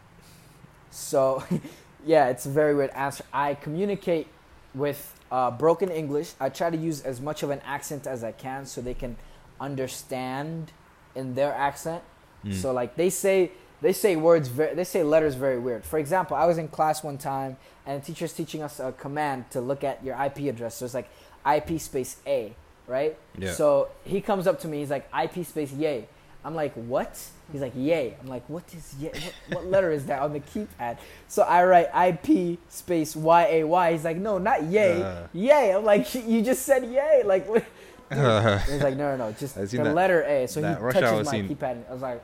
So, yeah, it's a very weird answer. I communicate with uh, broken English. I try to use as much of an accent as I can so they can understand in their accent. Mm. So, like they say, they say words, very, they say letters very weird. For example, I was in class one time and the teacher's teaching us a command to look at your IP address. So it's like IP space A, right? Yeah. So he comes up to me. He's like IP space yay. I'm like what? He's like yay. I'm like what is yay? What, what letter is that on the keypad? So I write IP space Y A Y. He's like no, not yay, Uh. yay. I'm like you just said yay. Like what? He's like no, no, no, just the letter A. So he that rush hour touches my scene. keypad. And I was like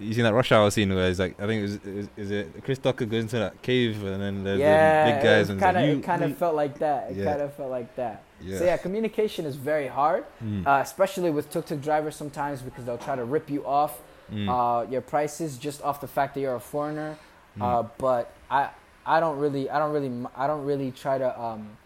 you seen that rush hour scene where it's like I think it was is, is it Chris Tucker goes into that cave and then there's yeah, the big guys and kind of like, it kind of felt like that. It Yeah. kind of felt like that. yeah. So yeah, communication is very hard, Mm. uh, especially with tuk tuk drivers sometimes because they'll try to rip you off Mm. uh, your prices just off the fact that you're a foreigner. Mm. Uh, but I I don't really I don't really I don't really try to um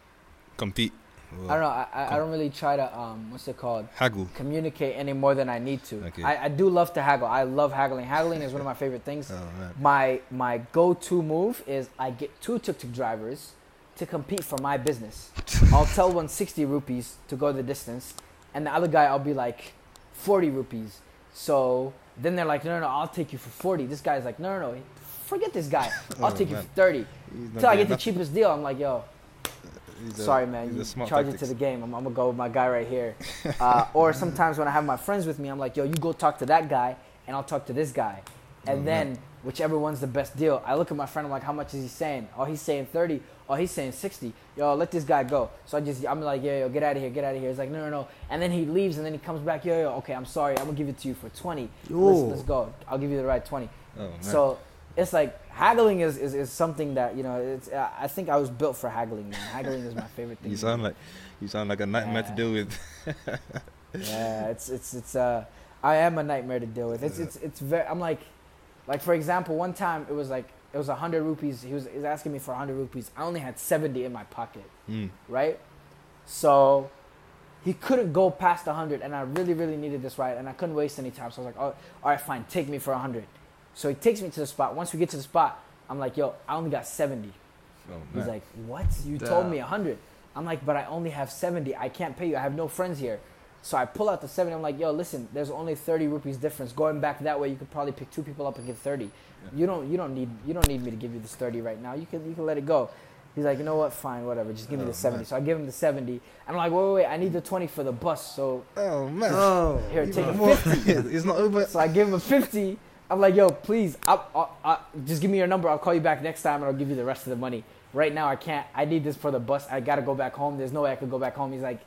compete. I don't know I, I don't really try to um what's it called Haggle. communicate any more than I need to. Okay. I, I do love to haggle. I love haggling. Haggling is one of my favorite things. Oh man. My my go-to move is I get two tuk-tuk drivers to compete for my business. I'll tell one 60 rupees to go the distance, and the other guy I'll be like 40 rupees. So then they're like, no, no, no, I'll take you for 40. This guy's like, no, no, no, forget this guy. I'll Oh, take you for thirty. Till I get the cheapest deal. I'm like, yo, He's a- sorry man, you charge it to the game. I'm, I'm gonna go with my guy right here. Uh, or sometimes when I have my friends with me, I'm like, yo, you go talk to that guy, and I'll talk to this guy, and Oh, then whichever one's the best deal. I look at my friend. I'm like, how much is he saying? Oh, he's saying thirty. Oh, he's saying sixty. Yo, let this guy go. So I just, I'm like, yo, yo, get out of here, get out of here. He's like, no, no, no. And then he leaves, and then he comes back, yo, yo, okay, I'm sorry, I'm gonna give it to you for twenty. Let's, let's go. I'll give you the right twenty. Oh. So it's like haggling is, is, is something that you know. It's uh, I think I was built for haggling. Man, haggling is my favorite thing. you sound like you sound like a nightmare to deal with. yeah, it's it's it's uh, I am a nightmare to deal with. It's it's it's very. I'm like, like for example, one time it was like it was a hundred rupees. He was, he was asking me for a hundred rupees. I only had seventy in my pocket, Mm. right? So he couldn't go past a hundred, and I really really needed this ride, and I couldn't waste any time. So I was like, oh, all right, fine, take me for a hundred. So he takes me to the spot. Once we get to the spot, I'm like, yo, I only got seventy. Oh, He's like, "What? You told Damn. me 100." I'm like, "But I only have 70. I can't pay you. I have no friends here." So I pull out the 70. I'm like, "Yo, listen, there's only 30 rupees difference. Going back that way, you could probably pick two people up and get 30. You don't you don't need you don't need me to give you this 30 right now. You can you can let it go." He's like, "You know what? Fine, whatever. Just give me Oh, the 70." man. So I give him the 70. And I'm like, "Wait, wait, wait. I need the 20 for the bus." So oh man. Oh, here, take a 50. it's not over. So I give him a 50. I'm like, yo, please, I, I, I, just give me your number. I'll call you back next time and I'll give you the rest of the money. Right now, I can't. I need this for the bus. I got to go back home. There's no way I could go back home. He's like,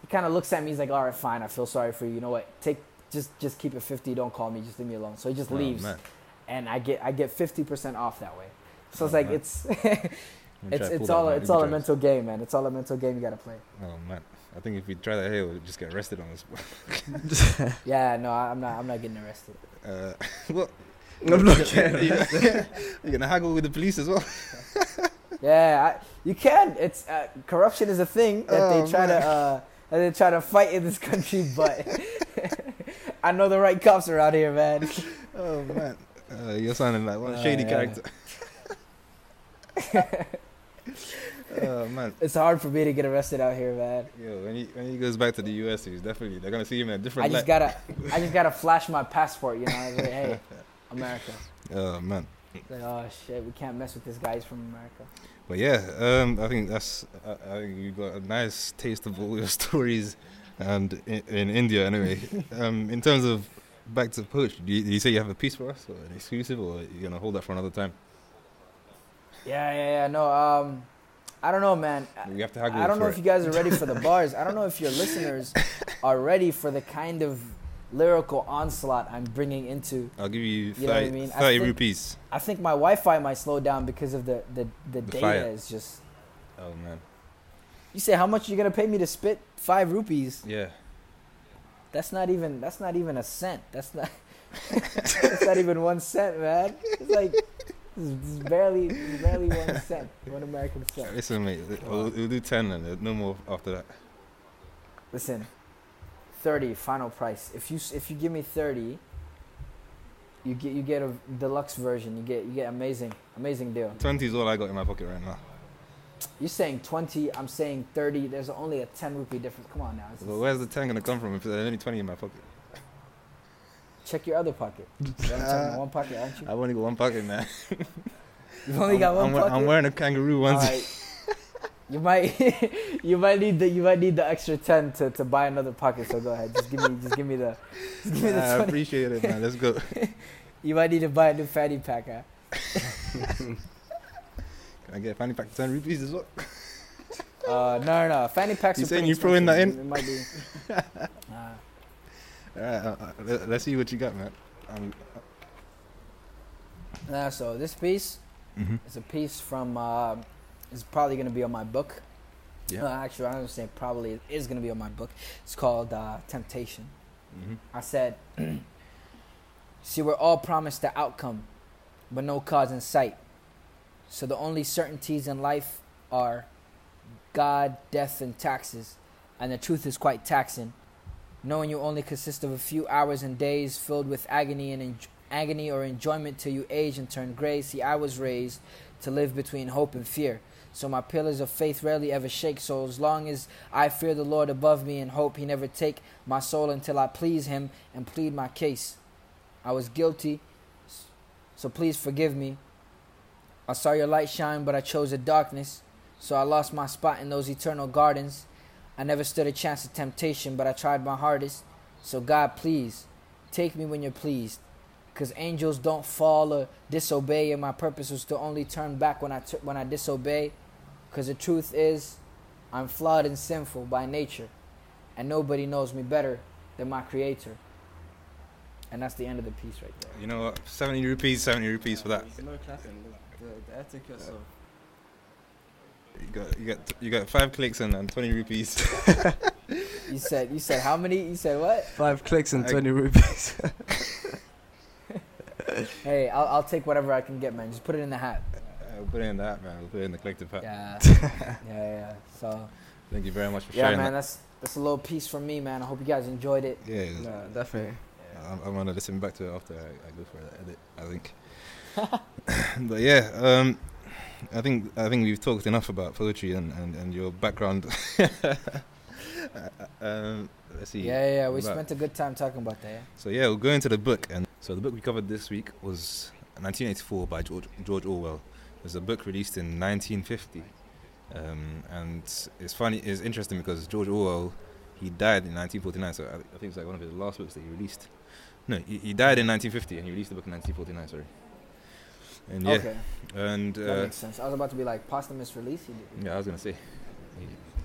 he kind of looks at me. He's like, all right, fine. I feel sorry for you. You know what? Take, just, just keep it 50. Don't call me. Just leave me alone. So he just Oh, leaves. man. and I get, I get 50% off that way. So oh, it's Oh, like, man. it's, it's, it's all, it's all a mental game, man. It's all a mental game you got to play. Oh man. I think if we try that here, we'll just get arrested on this. Yeah, no, I'm not, I'm not getting arrested. Uh, what? I'm not You're gonna- you're gonna haggle with the police as well. Yeah, I, you can. It's uh, corruption is a thing that Oh, they try to uh, that they try to fight in this country, but I know the right cops around here, man. Oh man. Uh, you're sounding like one Uh, shady yeah. character. Oh man. It's hard for me to get arrested out here, man. Yo, when he when he goes back to the US, he's definitely they're gonna see him in a I different just light. gotta, I just gotta flash my passport, you know. I was like, hey, America. Oh man. It's like, oh shit, we can't mess with this guy. He's from America. But yeah, um, I think that's I, I think you got a nice taste of all your stories, and in, in India anyway. um, in terms of back to poetry, do you, do you say you have a piece for us or an exclusive, or you're gonna hold that for another time? Yeah, yeah, yeah. No, um, I don't know, man. We have to haggle I don't know if it. you guys are ready for the bars. I don't know if your listeners are ready for the kind of lyrical onslaught I'm bringing into. I'll give you 30, You know what I mean? I think- rupees. I think my Wi-Fi might slow down because of the the, the, The data fire. is just. Oh man. You say how much you gonna pay me to spit five rupees? Yeah. That's not even that's not even a cent. That's not that's not even one cent, man. It's like it's barely barely one cent, one American cent. Listen, mate. We'll, we'll do ten and uh, no more after that. Listen, thirty final price. If you if you give me thirty, you get you get a deluxe version. You get you get amazing amazing deal. Twenty is all I got in my pocket right now. You're saying twenty. I'm saying thirty. There's only a ten rupee difference. Come on now. But where's the ten gonna come from if there's only twenty in my pocket? Check your other pocket. You haven't checked my one pocket, aren't you? I've only got one pocket, man. You've only got one I'm, pocket. I'm wearing a kangaroo onesie. You might you might need the you might need the extra ten to, to buy another pocket. So go ahead. Just give me just give me the just give me the I appreciate it, man. Let's go. You might need to buy a new fanny pack. Huh? Can I get a fanny pack for ten rupees as well? Uh, no, no, no. Fanny packs. You are saying you throwing that in? It might be. Uh, All right, uh, uh, let, let's see what you got, man. Um, nah, so this piece mhm. is a piece from. Uh, it's probably gonna be on my book. Yeah. Uh, actually, I don't say probably. It is gonna be on my book. It's called uh, Temptation. Mhm. I said, See, we're all promised the outcome, but no cause in sight. So the only certainties in life are God, death, and taxes. And the truth is quite taxing. Knowing you only consist of a few hours and days filled with agony and enj- agony or enjoyment till you age and turn gray. See, I was raised to live between hope and fear. So my pillars of faith rarely ever shake. So as long as I fear the Lord above me and hope he never take my soul until I please him and plead my case. I was guilty, so please forgive me. I saw your light shine, but I chose the darkness. So I lost my spot in those eternal gardens. I never stood a chance of temptation, but I tried my hardest. So God, please, take me when you're pleased. Cause angels don't fall or disobey, and my purpose was to only turn back when I t- when I disobey. Cause the truth is, I'm flawed and sinful by nature, and nobody knows me better than my Creator. And that's the end of the piece right there. You know what? 70 rupees, 70 rupees for that. no clapping. The, the etiquette of You got, you got, you got five clicks and, and 20 rupees. You said you said how many? You said what? five clicks and I- 20 rupees. Hey, I'll I'll take whatever I can get, man. Just put it in the hat. I'll put it in that, man. I'll put it in the collective hat. Yeah, yeah, yeah. So Thank you very much for yeah, sharing Yeah, man. that. That's that's a little piece from me, man. I hope you guys enjoyed it. Yeah, no, definitely. I'm, I'm gonna listen back to it after I, I go for the edit. I think. but yeah, um, I think I think we've talked enough about poetry and, and, and your background. um, let's see. Yeah, yeah. yeah. We Right. spent a good time talking about that. Yeah? So yeah, we'll go into the book, and so the book we covered this week was 1984 by George George Orwell. It was a book released in 1950, um, and it's funny, it's interesting because George Orwell he died in 1949. So I, I think it's like one of his last books that he released. No, he, he died in 1950, and he released the book in 1949. Sorry. And yeah, Okay, and that uh, makes sense. I was about to be like posthumous release. He did. yeah, I was gonna say.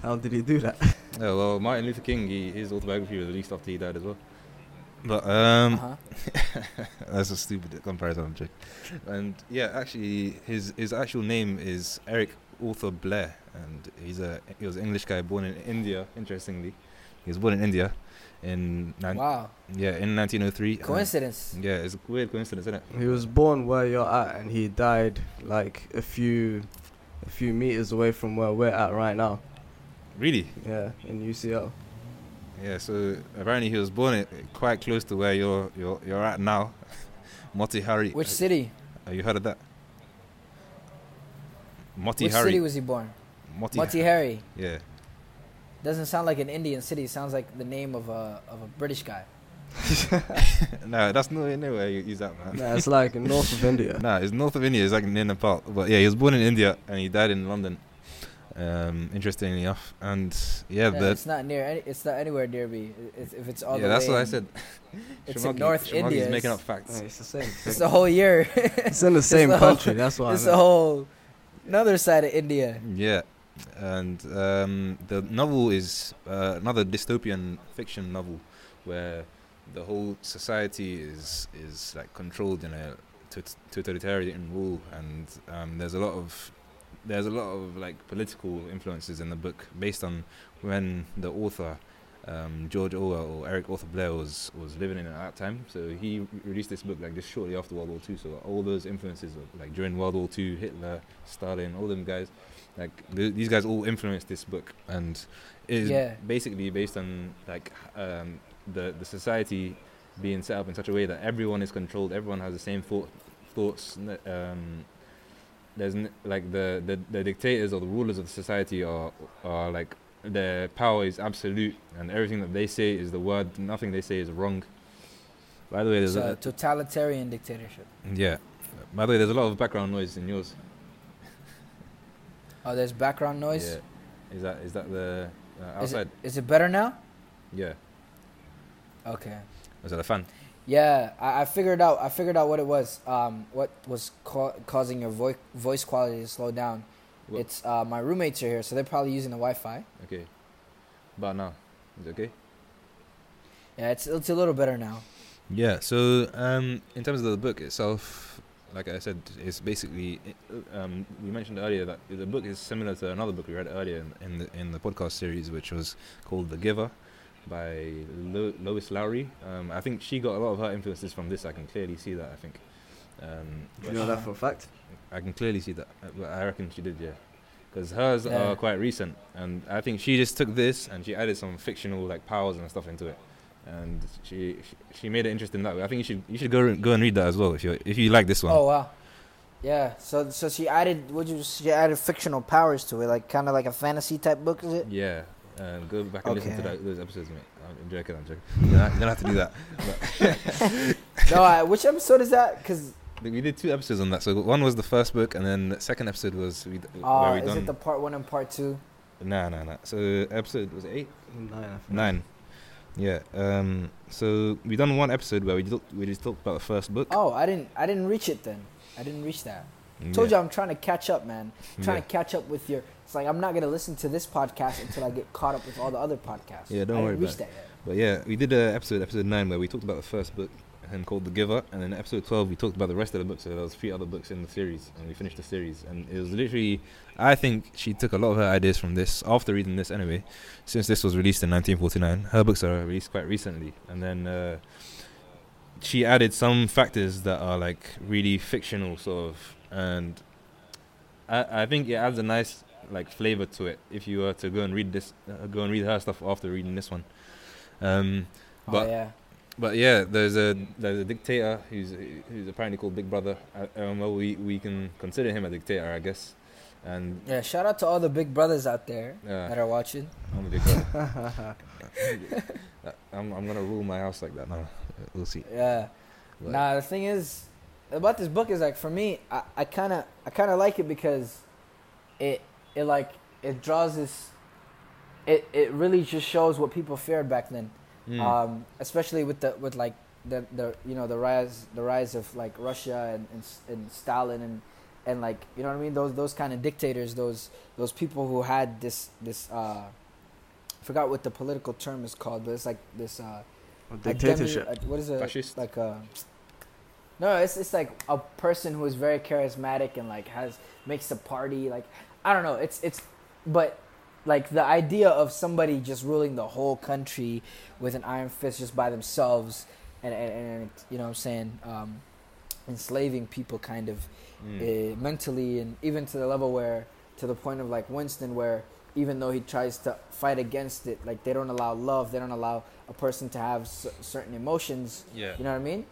How did he do that? Oh well, Martin Luther King, he, his autobiography was released after he died as well. But um, uh-huh. That's a stupid comparison, I'm joking. And yeah, actually, his his actual name is Eric Arthur Blair, and he's a he was an English guy born in India. Interestingly, he was born in India in nine, Wow, yeah in 1903. and- uh, coincidence. yeah, it's a weird coincidence, isn't it? He was born where you're at, and he died like a few, a few meters away from where we're at right now. Really? Yeah, in UCL. Yeah. So apparently, he was born i- quite close to where you're you're you're at now, Motihari. Which city? Have you heard of that? Moti Which Hari. city was he born? Moti. Motihari. yeah. Doesn't sound like an Indian city. It sounds like the name of a of a British guy. no, that's not anywhere you use that, man. Nah, it's like north of India. Nah, it's north of India. It's like near Nepal. But yeah, he was born in India and he died in London. Um, interestingly enough, and yeah, Yeah, the it's not near. Any, it's not anywhere near me. It's, if it's all yeah, the that's way what I said. It's in North Sharmarke's India. making up facts. Hey, it's the same. It's the whole year. It's in the same the whole- country. That's why. I it's the whole another side of India. Yeah, and um, the novel is uh, another dystopian fiction novel where the whole society is is like controlled in a totalitarian rule, and um, there's a lot of there's a lot of like political influences in the book based on when the author. Um, George Orwell or Eric Arthur Blair was, was living in at that time, so he released this book like just shortly after World War Two. So all those influences, of, like during World War Two, Hitler, Stalin, all them guys, like th- these guys all influenced this book and it is Yeah. basically based on like um, the the society being set up in such a way that everyone is controlled everyone has the same thought thoughts um, there's n- like the, the the dictators or the rulers of the society are are like their power is absolute and everything that they say is the word nothing they say is wrong by the way there's a a, totalitarian dictatorship. yeah by the way there's a lot of background noise in yours Oh, there's background noise. yeah is that is that the uh, Is it, is it better now? yeah Okay. Was that a fan Yeah, I, I figured out. I figured out what it was. Um, what was ca- causing your voice voice quality to slow down? What? It's uh, my roommates are here, so they're probably using the Wi-Fi. Okay. But now, is it okay? Yeah, it's it's a little better now. Yeah. So, um, in terms of the book itself, like I said, it's basically. Um, we mentioned earlier that the book is similar to another book we read earlier in, in the in the podcast series, which was called The Giver, by Lo- Lois Lowry. Um, I think she got a lot of her influences from this. I can clearly see that. I think. Um, you know that for a fact? I can clearly see that. Uh, I reckon she did, yeah. Because hers Yeah. are quite recent, and I think she just took this and she added some fictional like powers and stuff into it, and she she, she made it interesting that way. I think you should you should go re- go and read that as well if you if you like this one. Oh wow. Yeah. So so she added. Would you? She added fictional powers to it, like kind of like a fantasy type book, is it? Yeah, um, go back and listen to that, those episodes, mate. I'm joking, I'm joking. You don't, have to do that. No. I, which episode is that? Because we did two episodes on that. So one was the first book, and then the second episode was we, d- Uh, where we is done. it the part one and part two? Nah, nah, nah. So episode was it eight, Nine, I nine. Yeah. Um. So we done one episode where we just we just talked about the first book. Oh, I didn't. I didn't reach it then. I didn't reach that. Yeah. Told you I'm trying to catch up, man. I'm trying Yeah. to catch up with your. It's like I'm not gonna listen to this podcast until I get caught up with all the other podcasts. Yeah, don't I worry didn't reach about that yet. But yeah, we did a episode, episode nine, where we talked about the first book and called The Giver, and then episode twelve we talked about the rest of the books. So there was three other books in the series, and we finished the series. And it was literally, I think she took a lot of her ideas from this after reading this anyway. Since this was released in 1949, her books are released quite recently, and then uh, she added some factors that are like really fictional, sort of, and I I think it adds a nice like flavor to it if you were to go and read this, uh, go and read her stuff after reading this one. Um, but oh yeah. But yeah, there's a there's a dictator who's who's apparently called Big Brother. Uh, um, well, we we can consider him a dictator, I guess. And Yeah. Shout out to all the big brothers out there that are watching. I'm a big brother. Uh, I'm I'm gonna rule my house like that now. We'll see. Yeah. But- Nah, the thing is about this book is like for me, I, I kind of I kind of like it because it it like it draws this. It it really just shows what people feared back then, Mm. um, especially with the with like the the you know the rise the rise of like Russia and and, and Stalin and and like you know what I mean those those kind of dictators those those people who had this this uh, I forgot what the political term is called but it's like this uh, a demi- Dictatorship. a- what is it? Fascist? Like a. No, it's it's like a person who is very charismatic and like has makes a party. Like I don't know. It's it's, but like the idea of somebody just ruling the whole country with an iron fist just by themselves and and, and you know what I'm saying um, enslaving people kind of Mm. uh, mentally and even to the level where to the point of like Winston where even though he tries to fight against it like they don't allow love they don't allow a person to have c- certain emotions yeah. you know what I mean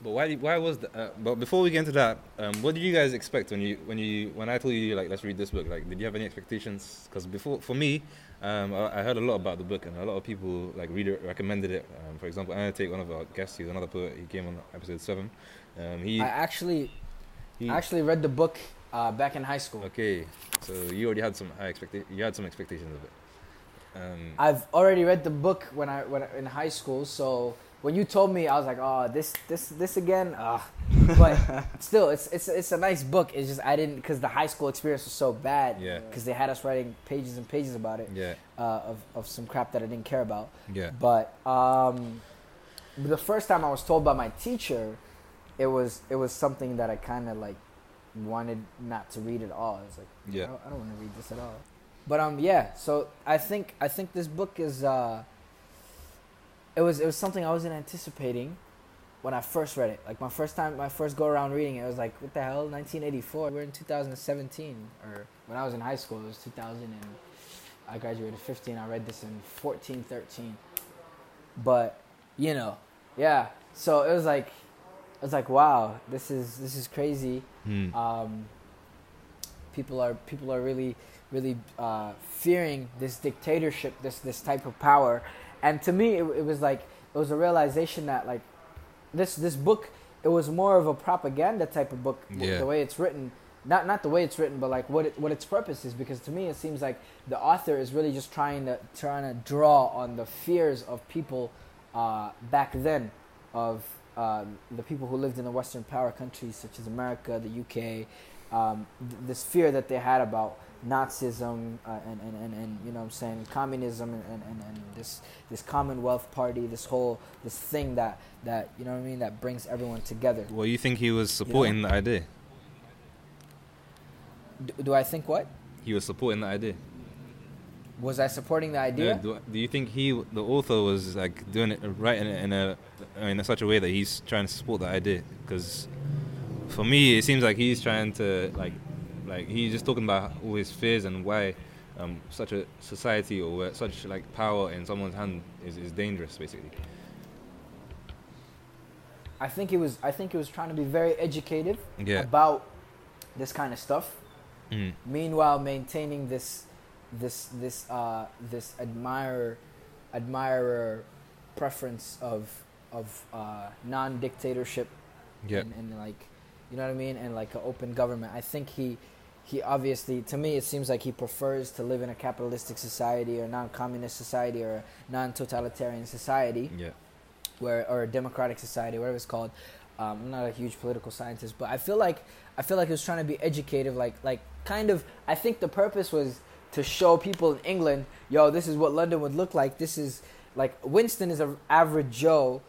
But why why was the, uh, but before we get into that, um, what did you guys expect when you when you when I told you like let's read this book? Like, did you have any expectations? Because before for me, um, I, I heard a lot about the book and a lot of people like read it, recommended it. Um, for example, I'm take one of our guests. He's another poet. He came on episode seven. Um, he, I actually he I actually read the book uh, back in high school okay. So you already had some high expecta- You had some expectations of it. Um, I've already read the book when I when I, in high school so when you told me I was like oh this this this again uh, but still it's it's it's a nice book it's just I didn't because the high school experience was so bad Yeah. because they had us writing pages and pages about it yeah, uh, of, of some crap that I didn't care about yeah, But um, the first time I was told by my teacher, it was it was something that I kind of like wanted not to read at all. It's like Yeah. I don't, I don't want to read this at all. But um, yeah. So I think I think this book is uh, it was it was something I wasn't anticipating when I first read it. Like my first time, my first go around reading it, I was like, what the hell? 1984. We're in 2017, or when I was in high school, it was 2000 and I graduated 15. I read this in 14, 13. But you know, yeah. So it was like, it was like, wow, this is this is crazy. Hmm. Um, people are people are really really uh, fearing this dictatorship, this this type of power, and to me, it, it was like it was a realization that like this this book it was more of a propaganda type of book Yeah. the way it's written not not the way it's written but like what it, what its purpose is because to me it seems like the author is really just trying to trying to draw on the fears of people uh, back then of uh, the people who lived in the western power countries such as America the UK um, th- this fear that they had about Nazism uh, and, and, and, and you know what I'm saying communism and, and, and, this this Commonwealth Party this whole this thing that that you know what I mean that brings everyone together. Well, you think he was supporting the idea? Do, do I think what He was supporting the idea. was I supporting the idea? Yeah, do, do you think he, the author, was like doing it right in a, in a in a such a way that he's trying to support the idea? Because for me, it seems like he's trying to like like he's just talking about all his fears and why um, such a society or where such like power in someone's hand is, is dangerous, basically. I think it was I think it was trying to be very educative Yeah. about this kind of stuff. Mm. Meanwhile, maintaining this this this uh, this admirer admirer preference of of uh, non dictatorship Yeah. and, and like you know what I mean, and like an open government. I think he he obviously to me it seems like he prefers to live in a capitalistic society or non-communist society or a non-totalitarian society Yeah. where or a democratic society, whatever it's called. Um, I'm not a huge political scientist, but I feel like I feel like he was trying to be educative, like like kind of. I think the purpose was to show people in England, yo, this is what London would look like. This is like Winston is an average Joe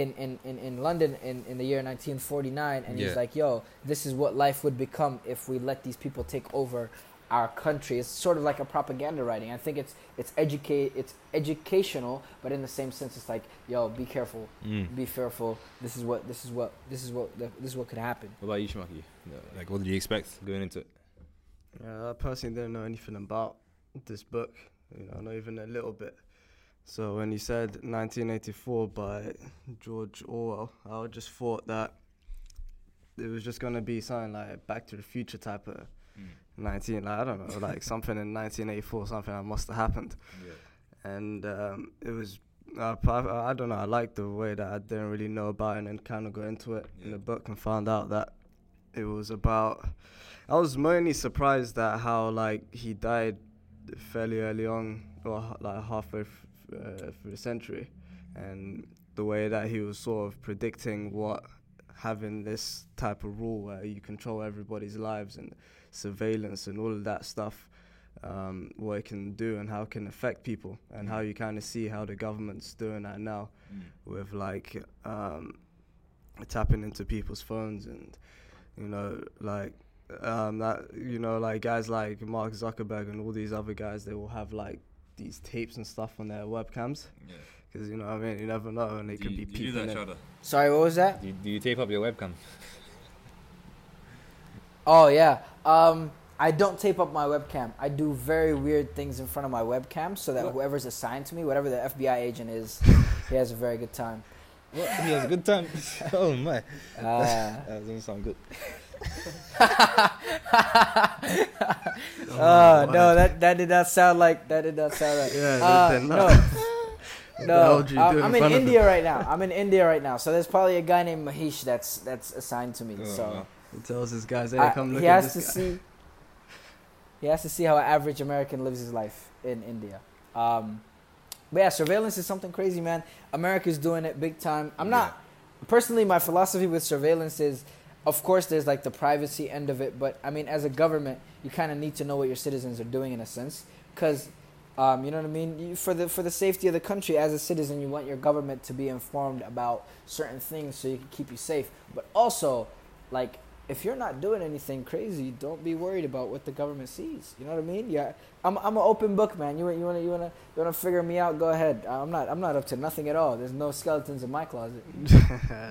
in in, in, in London in, in the year 1949, and Yeah. he's like, yo, this is what life would become if we let these people take over our country. It's sort of like a propaganda writing. I think it's it's educate it's educational, but in the same sense, it's like, yo, be careful, Mm. be fearful. This is what this is what this is what this is what could happen. What about you, Sharmarke? Like, what did you expect going into it? Yeah, I personally didn't know anything about this book, you know, not even a little bit. So when you said 1984 by George Orwell, I just thought that it was just gonna be something like Back to the Future type of 19, like, I don't know, like something in 1984, something that must have happened. And um, it was, uh, I, I don't know, I liked the way that I didn't really know about it and then kind of got into it in the book and found out that it was about. I was mainly surprised at how like he died fairly early on, or like halfway f- uh, through the century, and the way that he was sort of predicting what having this type of rule where you control everybody's lives and surveillance and all of that stuff, um, what it can do and how it can affect people, and how you kind of see how the government's doing that now with like um, tapping into people's phones and you know like um, that you know like guys like Mark Zuckerberg and all these other guys they will have like these tapes and stuff on their webcams Yeah. because you know what I mean you never know and they could be peeping in. Sorry, what was that? Do you, do you tape up your webcam? Oh yeah. Um, I don't tape up my webcam. I do very weird things in front of my webcam so that whoever's assigned to me, whatever the FBI agent is, he has a very good time. What? He has a good time. oh my, Uh, that doesn't sound good. Oh no, that that did not sound like that did not sound right. Yeah, Uh, no, not. the hell no. I'm, in I'm in India right now. I'm in India right now. So there's probably a guy named Mahesh that's that's assigned to me. Oh, so. He tells his guys, hey, I- come look he at has to guy. see. He has to see how an average American lives his life in India. Um, but yeah, surveillance is something crazy, man. America's doing it big time. I'm not personally. My philosophy with surveillance is, of course, there's like the privacy end of it, but I mean, as a government, you kind of need to know what your citizens are doing in a sense, because. Um, you know what I mean? You, for the for the safety of the country, as a citizen, you want your government to be informed about certain things so you can keep you safe. But also, like if you're not doing anything crazy, don't be worried about what the government sees. You know what I mean? Yeah, I'm I'm an open book, man. You you wanna you wanna you wanna figure me out? Go ahead. I'm not I'm not up to nothing at all. There's no skeletons in my closet.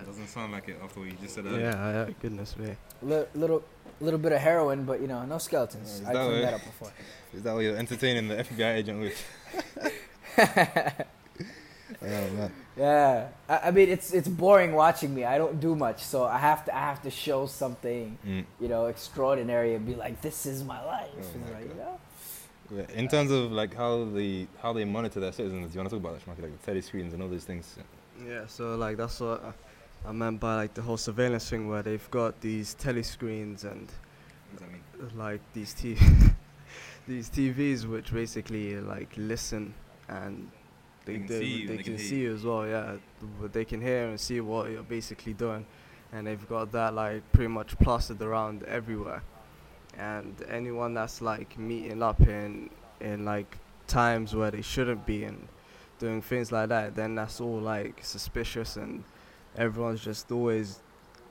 Doesn't sound like it after what you just said. yeah, yeah, goodness me. Li- little little bit of heroin, but you know, no skeletons. Is I that cleaned way? that up before. Is that what you're entertaining the FBI agent with? man. Yeah, I, I mean it's it's boring watching me. I don't do much, so I have to I have to show something Mm. you know extraordinary and be like, this is my life. Oh my like, you God. know? Yeah, In terms of like how they how they monitor their citizens, do you want to talk about that, Sharmarke, like the telescreens and all these things? Yeah, so like that's what I- I meant by like the whole surveillance thing, where they've got these telescreens and What does that mean? like these t these TVs which basically like listen and they, They can they, see you they they can can see you as well. Yeah, But they can hear and see what you're basically doing, and they've got that like pretty much plastered around everywhere. And anyone that's like meeting up in in like times where they shouldn't be and doing things like that, then that's all like suspicious and everyone's just always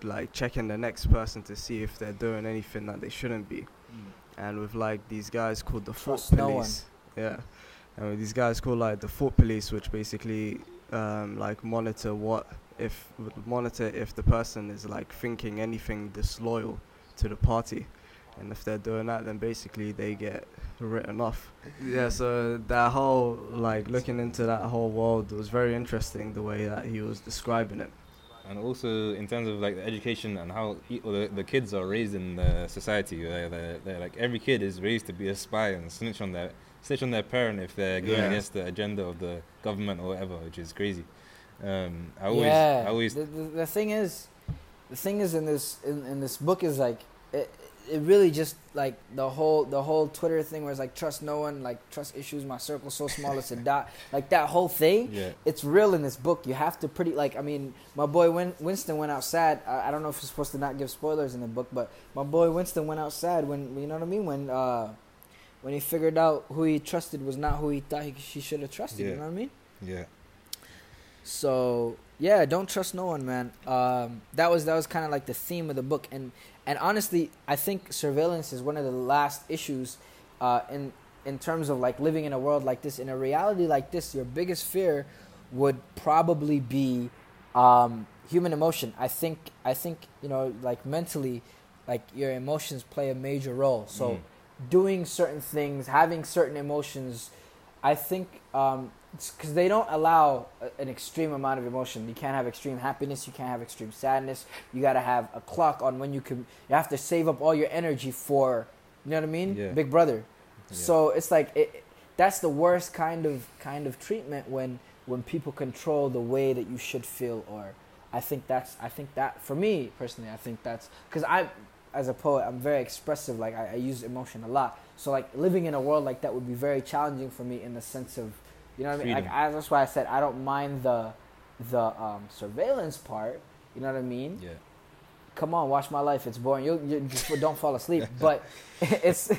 like checking the next person to see if they're doing anything that they shouldn't be. Mm. And with like these guys called the thought Trust no one. police, yeah, and with these guys called like the thought police, which basically um, like monitor what if monitor if the person is like thinking anything disloyal to the party, and if they're doing that, then basically they get written off. Yeah, so that whole like looking into that whole world was very interesting the way that he was describing it. And also in terms of like the education and how he, the, the kids are raised in the society, they're, they're, they're like every kid is raised to be a spy and snitch on their snitch on their parent if they're going Yeah. against the agenda of the government or whatever, which is crazy. Um, I always, yeah. I always, the, the, the thing is, the thing is in this in, in this book is like it, it really just like the whole the whole Twitter thing where it's like trust no one, like trust issues, my circle so small it's a dot, like that whole thing. Yeah. It's real in this book. You have to pretty like I mean, my boy Win- Winston went outside. I, I don't know if you're supposed to not give spoilers in the book, but my boy Winston went outside when you know what I mean when uh when he figured out who he trusted was not who he thought he, he should have trusted. You know what I mean? Yeah. So yeah, don't trust no one, man. Um, that was that was kind of like the theme of the book, and and honestly, I think surveillance is one of the last issues uh, in in terms of like living in a world like this. In a reality like this, your biggest fear would probably be um, human emotion. I think I think you know like mentally, like your emotions play a major role. So Mm. Doing certain things, having certain emotions, I think um, because they don't allow an extreme amount of emotion. You can't have extreme happiness. You can't have extreme sadness. You got to have a clock on when you can. You have to save up all your energy for. You know what I mean? Yeah. Big Brother. Yeah. So it's like it, that's the worst kind of kind of treatment when when people control the way that you should feel or I think that's I think that for me personally I think that's because I as a poet I'm very expressive like I, I use emotion a lot so like living in a world like that would be very challenging for me in the sense of you know what I mean like I, that's why I said I don't mind the the um, surveillance part you know what I mean Yeah. come on, watch my life. It's boring. You, you just don't fall asleep. But it's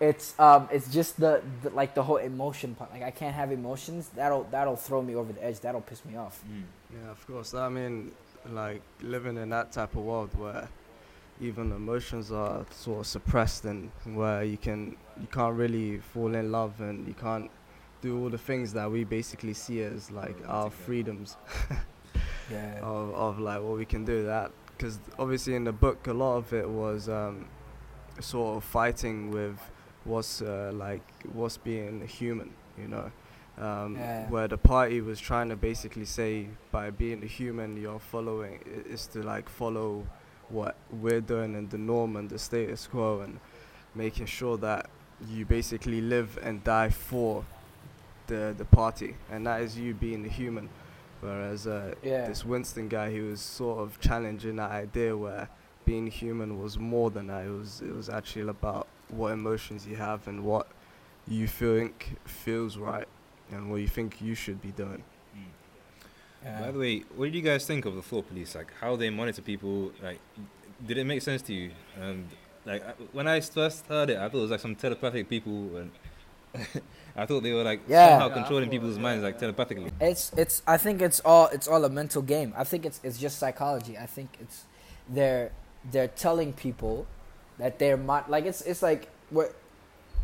it's um it's just the, the like the whole emotion part. Like I can't have emotions. That'll that'll throw me over the edge. That'll piss me off. Mm. Yeah, of course. I mean, like living in that type of world where even emotions are sort of suppressed and where you can you can't really fall in love and you can't do all the things that we basically see as like our freedoms Yeah. of, of like what we can do that because obviously in the book a lot of it was um, sort of fighting with what's uh, like what's being a human you know um, Yeah. where the party was trying to basically say by being a human you're following is to like follow what we're doing and the norm and the status quo and making sure that you basically live and die for the the party. And that is you being a human. Whereas uh, Yeah. this Winston guy he was sort of challenging that idea where being human was more than that. It was it was actually about what emotions you have and what you think feels right and what you think you should be doing By the way, what did you guys think of the thought police? Like how they monitor people? Like, did it make sense to you? And like I- when I first heard it, I thought it was like some telepathic people, and I thought they were like Yeah. somehow Yeah, controlling people's minds like telepathically. It's it's. I think it's all it's all a mental game. I think it's it's just psychology. I think it's they're they're telling people that they're mo- like it's it's like what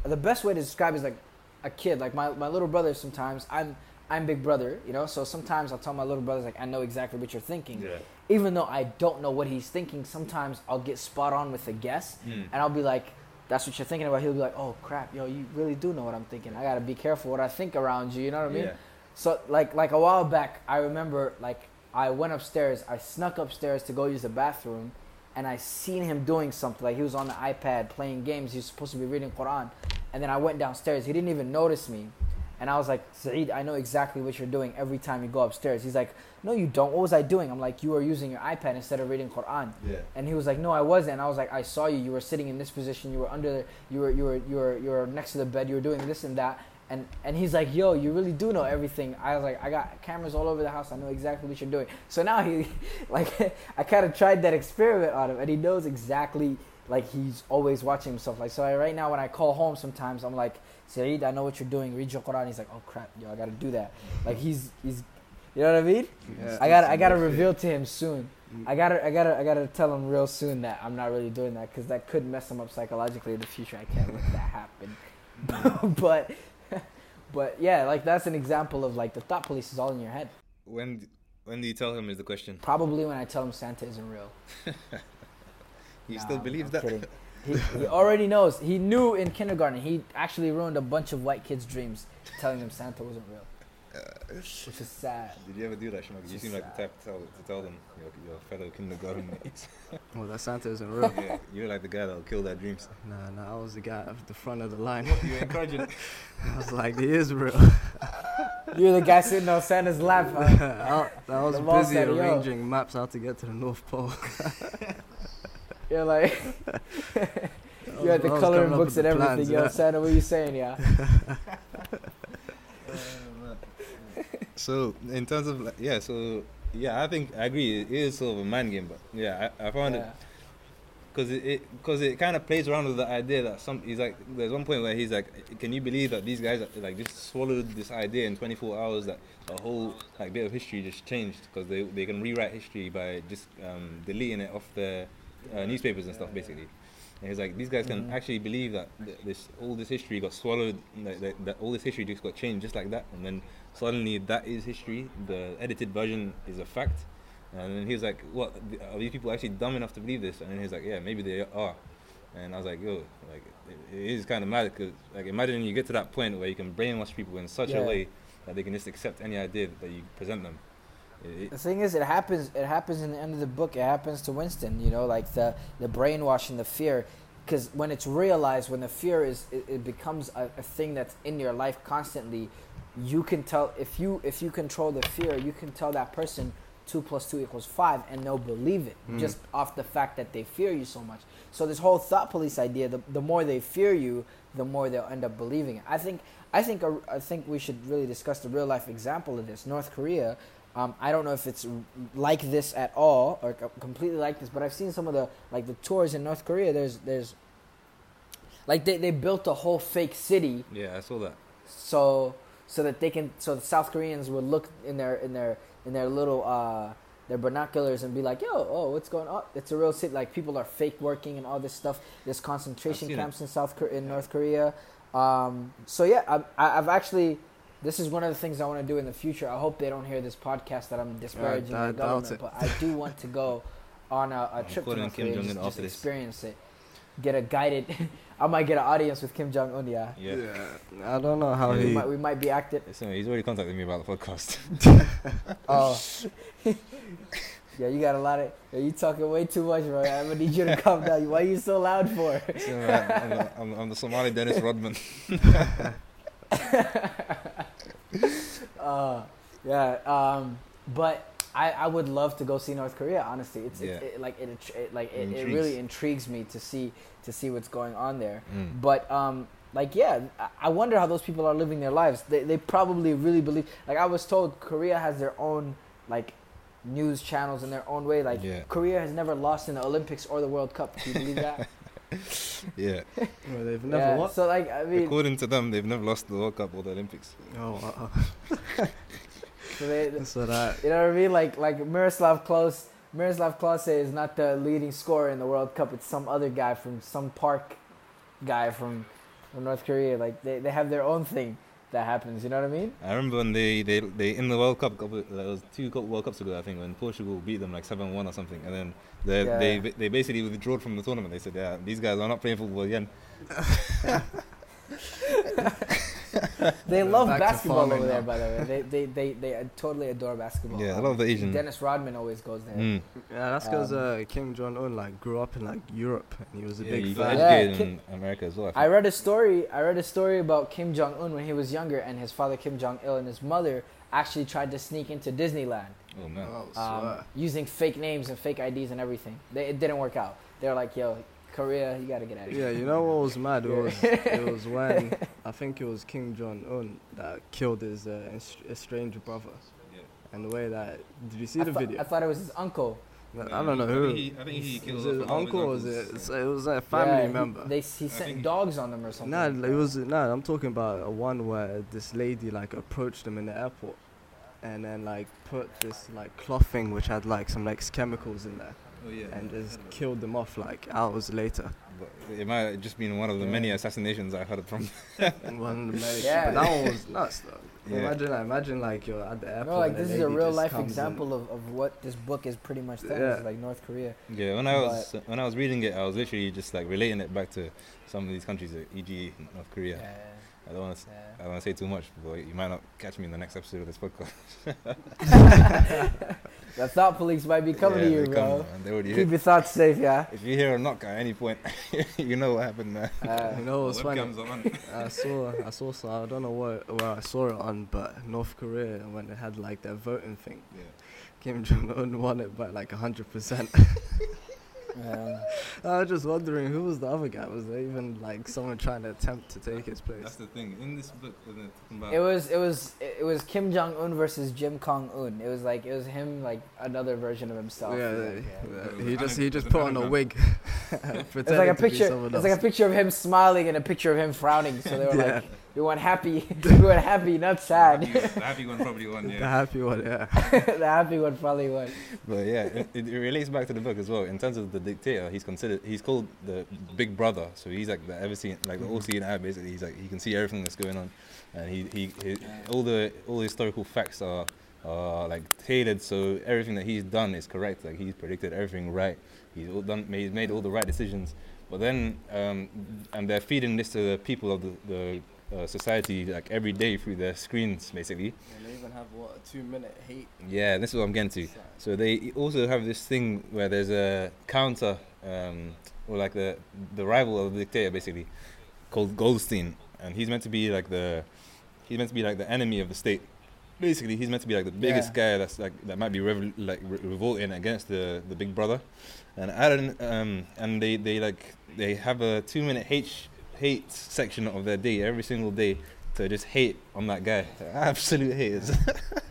the best way to describe it is like a kid. Like my, my little brother. Sometimes I'm I'm big brother. You know. So sometimes I'll tell my little brothers like I know exactly what you're thinking. yeah. Even though I don't know what he's thinking, sometimes I'll get spot on with a guess, Mm. and I'll be like, "That's what you're thinking about." He'll be like, "Oh crap, yo, you really do know what I'm thinking. I gotta be careful what I think around you." You know what I mean? Yeah. So like like a while back, I remember like I went upstairs. I snuck upstairs to go use the bathroom, and I seen him doing something. Like he was on the iPad playing games. He was supposed to be reading Quran, and then I went downstairs. He didn't even notice me, and I was like, Saeed, I know exactly what you're doing every time you go upstairs. He's like, No, you don't. What was I doing? I'm like, You were using your iPad instead of reading Quran. Yeah. And he was like, "No, I wasn't." And I was like, "I saw you. You were sitting in this position. You were under. You were. You were. You were. You were next to the bed. You were doing this and that." And and he's like, "Yo, you really do know everything." I was like, "I got cameras all over the house. I know exactly what you're doing." So now he, like, I kind of tried that experiment on him, and he knows exactly. Like he's always watching himself. Like so, I, right now when I call home, sometimes I'm like, "Saeed, I know what you're doing. Read your Quran." He's like, "Oh crap, yo, I gotta do that." Like he's he's, you know what I mean? Yeah. I gotta I gotta reveal to him soon. Mm. I gotta, I gotta, I gotta tell him real soon that I'm not really doing that because that could mess him up psychologically in the future. I can't let that happen. but, but yeah, like that's an example of like the thought police is all in your head. When when do you tell him is the question? Probably when I tell him Santa isn't real. you still I'm- I'm that. kidding. He, he already knows. He knew in kindergarten. He actually ruined a bunch of white kids' dreams, telling them Santa wasn't real, uh, which is sad. Did you ever do that, Sharmarke? You Just seem like the type to tell, to tell them your, your fellow kindergarten mates. well that Santa isn't real yeah, you're like the guy that'll kill their dreams. nah nah I was the guy at the front of the line You're encouraging. I was like he is real You're the guy sitting on Santa's lap. Huh? I, I was busy said, arranging maps how to get to the North Pole. You're like, you had the was- I was coloring books and everything. plans, Yo, yeah. Santa, what you saying, yeah? So in terms of like, yeah, so yeah, I think I agree. It is sort of a mind game, but yeah, I, I found it because it because it, kind of plays around with the idea that some he's like there's one point where he's like can you believe that these guys like just swallowed this idea in 24 hours that a whole like bit of history just changed because they they can rewrite history by just um, deleting it off their uh, newspapers and stuff basically and he's like these guys can actually believe that th- this all this history got swallowed that, that, that all this history just got changed just like that and then suddenly that is history the edited version is a fact and then he was like, "What? Are these people actually dumb enough to believe this?" And then he's like, "Yeah, maybe they are." And I was like, "Yo, like it, it is kind of mad because like imagine you get to that point where you can brainwash people in such Yeah. a way that they can just accept any idea that you present them." It- The thing is, it happens. It happens in the end of the book. It happens to Winston. You know, like the the brainwashing, the fear. Because when it's realized, when the fear is, it, it becomes a, a thing that's in your life constantly. You can tell if you if you control the fear, you can tell that person two plus two equals five, and they'll believe it hmm. just off the fact that they fear you so much. So this whole thought police idea, the, the more they fear you, the more they'll end up believing it. I think I think uh, I think we should really discuss the real life example of this. North Korea. Um, I don't know if it's like this at all or completely like this, but I've seen some of the like the tours in North Korea. There's there's like they, they built a whole fake city yeah, I saw that. so so that they can so the South Koreans would look in their in their in their little uh their binoculars and be like, yo, oh, what's going on? It's a real city. Like people are fake working and all this stuff. There's concentration seen it. camps in South Korea, in North Korea. Um, so yeah, I, I, I've actually. This is one of the things I want to do in the future. I hope they don't hear this podcast that I'm disparaging I the government, but I do want to go on a, a trip to quoting North Kim Korea, Jong-un just, just experience it, get a guided. I might get an audience with Kim Jong Un. Yeah, Yeah. I don't know how Yeah, we he. might we might be active. So he's already contacted me about the podcast. Oh. yeah, you got a lot of. Yeah, you talking way too much, bro. I'm gonna need you to calm down. Why are you so loud for? So, I'm, the- I'm, I'm the Somali Dennis Rodman. Uh, yeah. Um, but I, I would love to go see North Korea. Honestly, it's, it's it, like it, it like it, it really intrigues me to see to see what's going on there. Mm. But um, like yeah, I- I wonder how those people are living their lives. They they probably really believe. Like I was told, Korea has their own like news channels in their own way. Like Yeah. Korea has never lost in the Olympics or the World Cup. Do you believe that? Yeah. Well, they've never yeah. what? So like I mean, According to them, they've never lost the World Cup or the Olympics. Oh, wow. so they, so that. you know what I mean? Like like Miroslav Klose. Miroslav Klose is not the leading scorer in the World Cup. It's some other guy from some park guy from, from North Korea. Like they, they have their own thing that happens. You know what I mean? I remember when they, they, they in the World Cup, couple, like, it was two World Cups ago, I think, when Portugal beat them like 7 1 or something. And then they, Yeah. they, they basically withdrew from the tournament. They said, yeah, these guys are not playing football again. They love back basketball over farming there, now. by the way. They, they, they, they uh, totally adore basketball. Yeah, I love the Asian. Dennis Rodman always goes there. Mm. Yeah, that's because Um, uh, Kim Jong Un like grew up in like Europe and he was a Yeah, big fan. got Yeah, Kim- in America as well. I I read a story. I read a story about Kim Jong Un when he was younger, and his father Kim Jong Il and his mother actually tried to sneak into Disneyland oh, man. Oh, um, using fake names and fake IDs and everything. They, it didn't work out. They were like, "Yo, Korea, you gotta get out of here." Yeah, you know what was mad? It was it was when I think it was Kim Jong Un that killed his uh, estranged brother. Yeah. And the way that did you see I, the thought- video? I thought it was his uncle. I don't know I who. think he- I think he killed was off it one of his uncle was it? uncles. It was a family Yeah, he- member. They, he sent dogs on them or something. Nah, it was nah. I'm talking about a one where this lady like approached him in the airport, and then like put this like cloth thing which had like some like chemicals in there, Oh, yeah. and just killed them off like hours later. But it might have just been one of the Yeah. many assassinations I heard from. One of the many- Yeah. But that one was nuts though. Yeah. Imagine, imagine like you're at the airport. No, like this is a real life comes in. example of, of what this book is pretty much telling Yeah. us, like North Korea. Yeah, when I was when I was reading it, I was literally just like relating it back to some of these countries, like e.g. North Korea. Yeah, I don't want to yeah. I don't want to say too much, but you might not catch me in the next episode of this podcast. The thought police might be coming Yeah, to you, bro. come, man. They already Keep hit. your thoughts safe, yeah. If you hear a knock at any point, you know what happened, man. Uh, You know what's funny? On. I saw, I saw, some, I don't know where, where I saw it on, but North Korea when they had like their voting thing, Yeah. Kim Jong Un won it by like hundred percent. Uh, I was just wondering who was the other guy. Was there even like someone trying to attempt to take his place? That's the thing. In this book, when they're talking about it was it was it was Kim Jong Un versus Jim Kong Un. It was like it was him like another version of himself. yeah, Like, they- yeah. uh, he just he just put on a wig. It's pretending like a picture. It's like a picture of him smiling and a picture of him frowning. So they were Yeah. like, "We want happy. we want happy, not sad." the happy one probably won. The happy one, yeah. the happy one probably won. But yeah, it, it it relates back to the book as well. In terms of the dictator, he's considered he's called the big brother. So he's like the ever seen like the all seeing eye basically. He's like he can see everything that's going on, and he he, he all the all the historical facts are are like tailored. So everything that he's done is correct. Like he's predicted everything right. He's all done. He's made all the right decisions. But then, um, and they're feeding this to the people of the, the uh, society like every day through their screens, basically. And they even have what a two minute hate. Yeah, this is what I'm getting to. So they also have this thing where there's a counter, um, or like the the rival of the dictator, basically, called Goldstein, and he's meant to be like the he's meant to be like the enemy of the state. Basically, he's meant to be like the biggest guy that's like that might be like re- revolting against the the big brother, and don't um and they they like they have a two minute hate hate section of their day every single day to just hate on that guy, absolute haters.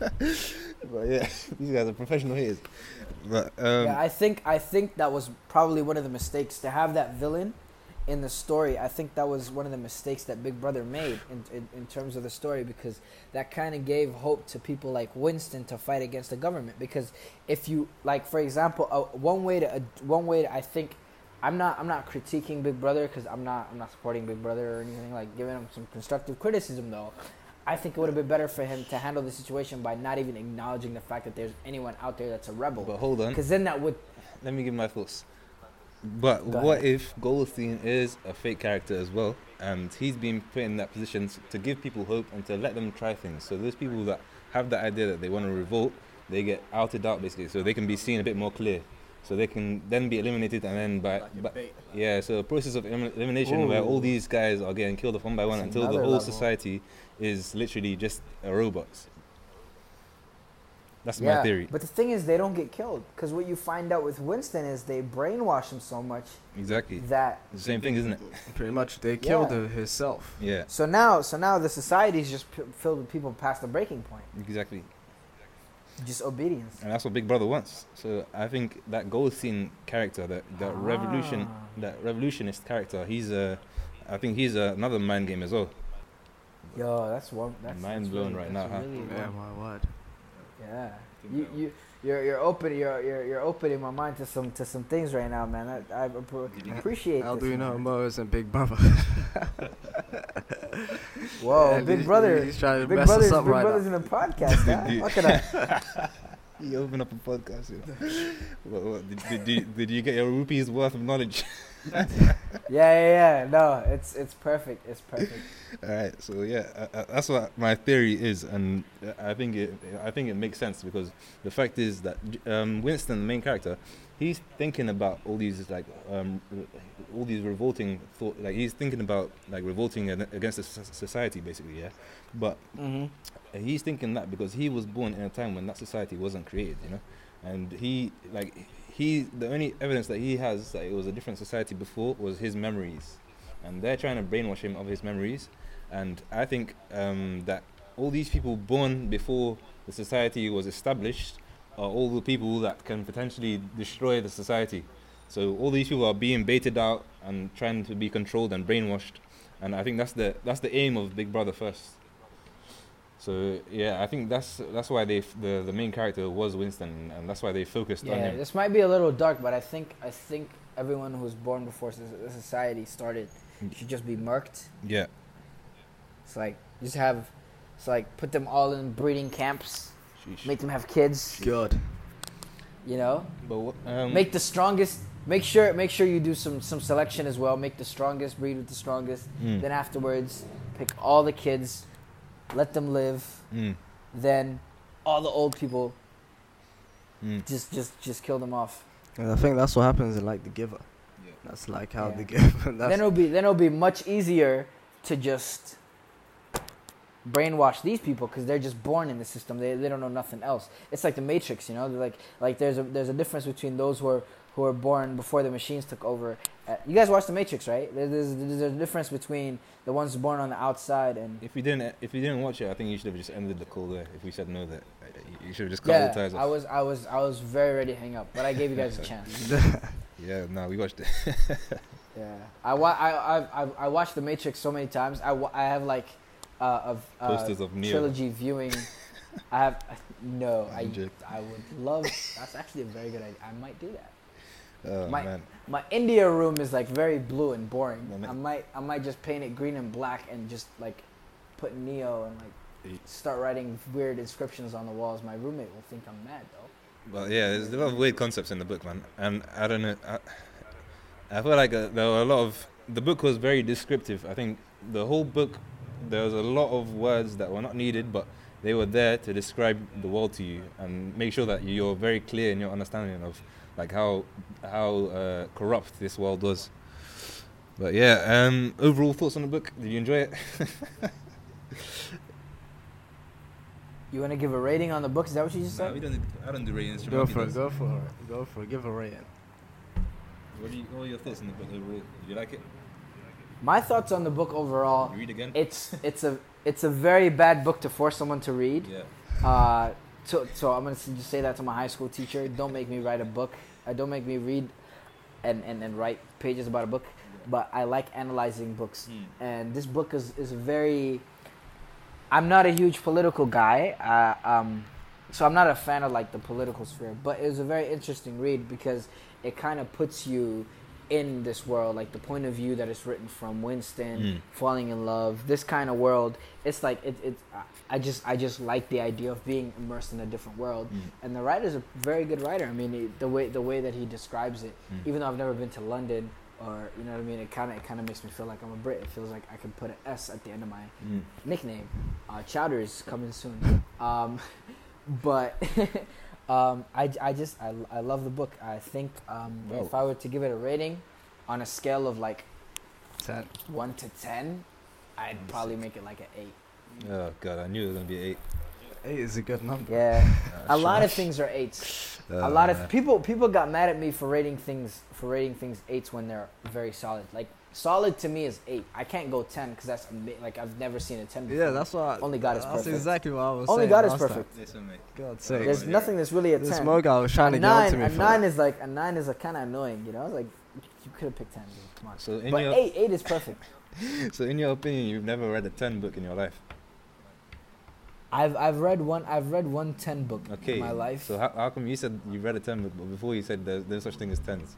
but yeah, these guys are professional haters. But um, yeah, I think I think that was probably one of the mistakes to have that villain in the story. I think that was one of the mistakes that Big Brother made in in, in terms of the story because that kind of gave hope to people like Winston to fight against the government. Because if you like, for example, uh, one way to uh, one way to, I think. I'm not. I'm not critiquing Big Brother because I'm not. I'm not supporting Big Brother or anything like giving him some constructive criticism though. I think it would have been better for him to handle the situation by not even acknowledging the fact that there's anyone out there that's a rebel. but hold on, Because then that would let me give my thoughts. But what if Goldstein is a fake character as well, and he's been put in that position to give people hope and to let them try things? So those people that have the idea that they want to revolt, they get outed out basically, so they can be seen a bit more clear. So they can then be eliminated, and then by, by yeah, so a process of elim- elimination where all these guys are getting killed off one by one That's until the whole level. society is literally just a robot. That's yeah. my theory. But the thing is, they don't get killed because what you find out with Winston is they brainwash him so much Exactly. that. The same thing, isn't it? Pretty much, they killed Yeah. her herself. Yeah, So now, so now the society is just p- filled with people past the breaking point. exactly. Just obedience. And that's what Big Brother wants. So I think that Goldstein character, that that revolution, Ah. that revolutionist character, he's a, I think he's a, another mind game as well. Yo, that's one. That's, Mind that's blown really, right that's now, huh? Yeah, my word. Yeah. You you. You're, you're open you're, you're you're opening my mind to some to some things right now, man. I, I appro- appreciate. How this, do you know. Mo isn't Big Brother? Whoa, Yeah, Big he's- Brother. He's trying to Big mess Brother's us up Big right Brother's now. in a podcast. huh? Look at that. You open up a podcast. You know. what, what, did, did, you, did you get your rupees worth of knowledge? Yeah, yeah, yeah. No, it's it's perfect. It's perfect. All right, so yeah, uh, uh, that's what my theory is, and uh, I think it, I think it makes sense because the fact is that um, Winston, the main character, he's thinking about all these like um, all these revolting thought, like he's thinking about like revolting against the society, basically, yeah. But Mm-hmm. he's thinking that because he was born in a time when that society wasn't created, you know, and he like he the only evidence that he has that it was a different society before was his memories, and they're trying to brainwash him of his memories, and I think um, that all these people born before the society was established are all the people that can potentially destroy the society. So all these people are being baited out and trying to be controlled and brainwashed, and I think that's the that's the aim of Big Brother first. So yeah, I think that's that's why they f- the the main character was Winston, and that's why they focused on Yeah, him. this might be a little dark, but I think I think everyone who was born before the society started should just be murked. Yeah, It's like just have, it's like put them all in breeding camps, Sheesh. make them have kids. God. You know, but what, um, make the strongest. Make sure make sure you do some some selection as well. Make the strongest breed with the strongest. mm, Then afterwards, pick all the kids, let them live. mm, Then all the old people Mm. Just just just kill them off. And I think that's what happens in like The Giver. Yeah. That's like how Yeah. The Giver. That's, then it'll be then it'll be much easier to just brainwash these people because they're just born in the system. They, they don't know nothing else. It's like the Matrix, you know. They're like like there's a there's a difference between those who are who were born before the machines took over. Uh, you guys watched the Matrix, right? There's, there's a difference between the ones born on the outside and If you didn't, if you didn't watch it, I think you should have just ended the call there. If we said no, that uh, you should have just cut all yeah. ties I was I was I was very ready to hang up, but I gave you guys a chance. Yeah, no, we watched it. Yeah, I, wa- I, I, I, I watched The Matrix so many times. I, wa- I have like uh, of uh, Posters of Neo. trilogy viewing. I have no. I, I would love. That's actually a very good idea. I might do that. Oh My- man, My India room is like very blue and boring. I might I might just paint it green and black and just like put Neo and like start writing weird inscriptions on the walls. My roommate will think I'm mad though. But yeah, there's a lot of weird concepts in the book, man. And I don't know. I, I feel like uh, there were a lot of. The book was very descriptive. I think the whole book, there was a lot of words that were not needed, but they were there to describe the world to you and make sure that you're very clear in your understanding of like how how uh, corrupt this world was. But yeah, um, overall thoughts on the book? Did you enjoy it? You want to give a rating on the book? Is that what you just said? don't. Do, I don't do ratings. go for it. Go for it. Go for it. Give a rating. What, you, what are your thoughts on the book overall? Did you like it? My thoughts on the book overall. You read again? It's it's a it's a very bad book to force someone to read. yeah. Uh, so, so I'm gonna just say that to my high school teacher. Don't make me write a book. Uh, don't make me read and, and, and write pages about a book. But I like analyzing books, Hmm. and this book is is very. I'm not a huge political guy, uh, um, so I'm not a fan of like the political sphere. But it was a very interesting read because it kind of puts you in this world, like the point of view that is written from Winston Mm. falling in love, this kind of world. It's like it, it. I just I just like the idea of being immersed in a different world. Mm. And the writer's a very good writer. I mean, it, the way the way that he describes it, Mm. even though I've never been to London or you know what I mean, it kind of it kind of makes me feel like I'm a Brit. It feels like I can put an S at the end of my Mm. nickname. Uh, Chowder is coming soon. Um, but um, I, I just I, I love the book. I think um, if I were to give it a rating on a scale of like Ten. one to ten, I'd probably make it like an eight. Oh god, I knew it was gonna be eight. Eight is a good number. Yeah, Uh, a lot of things are eights. Uh, a lot of people people got mad at me for rating things for rating things eights when they're very solid. Like solid to me is eight. I can't go ten because that's ama- like I've never seen a ten. Before. Yeah, that's what. Only God is perfect. That's perfect. exactly what I was Only saying. God is last time. perfect. Listen, mate. God's sake. There's Yeah. nothing that's really a This ten. Moga was trying a to get onto nine, me a for nine that. is like a nine is like kind of annoying. You know, it's like you could have picked ten. Dude. Come on. So in But your eight, eight is perfect. so in your opinion, you've never read a ten book in your life. I've I've read one I've read one ten book Okay. in my life. So how, how come you said you read a ten book, but before you said there's, there's such thing as tens?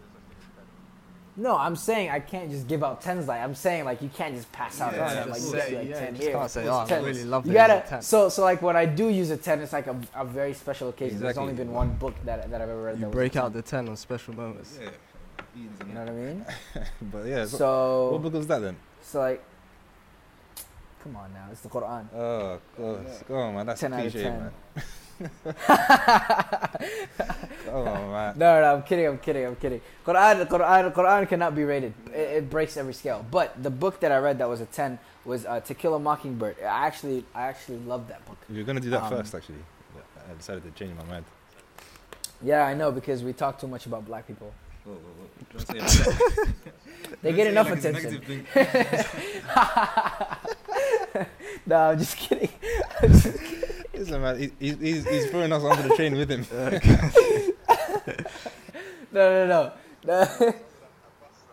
No, I'm saying I can't just give out tens like I'm saying like you can't just pass out Yeah, ten. Like you say- like yeah, ten you just here. can't say, it's "Oh, I really love You it, it's a gotta 10. so so like when I do use a ten, it's like a, a very special occasion. There's only been one book that that I've ever read. You that was break 10. out the ten on special moments. Yeah. You know what I mean? but yeah. So, So what book was that then? so like, come on now, it's the Quran. Oh, God. come on, man. That's 10 out of cliche, 10. man. Come on, man. No, no, I'm kidding. I'm kidding. I'm kidding. Quran, Quran, Quran cannot be rated. It, it breaks every scale. But the book that I read that was a ten was uh, To Kill a Mockingbird. I actually, I actually loved that book. You're gonna do that Um, first, actually, I decided to change my mind. Yeah, I know because we talk too much about black people. They get enough like attention. no, I'm just kidding. Listen, man, he's, he's throwing us onto the train with him. no, no, no. No. no,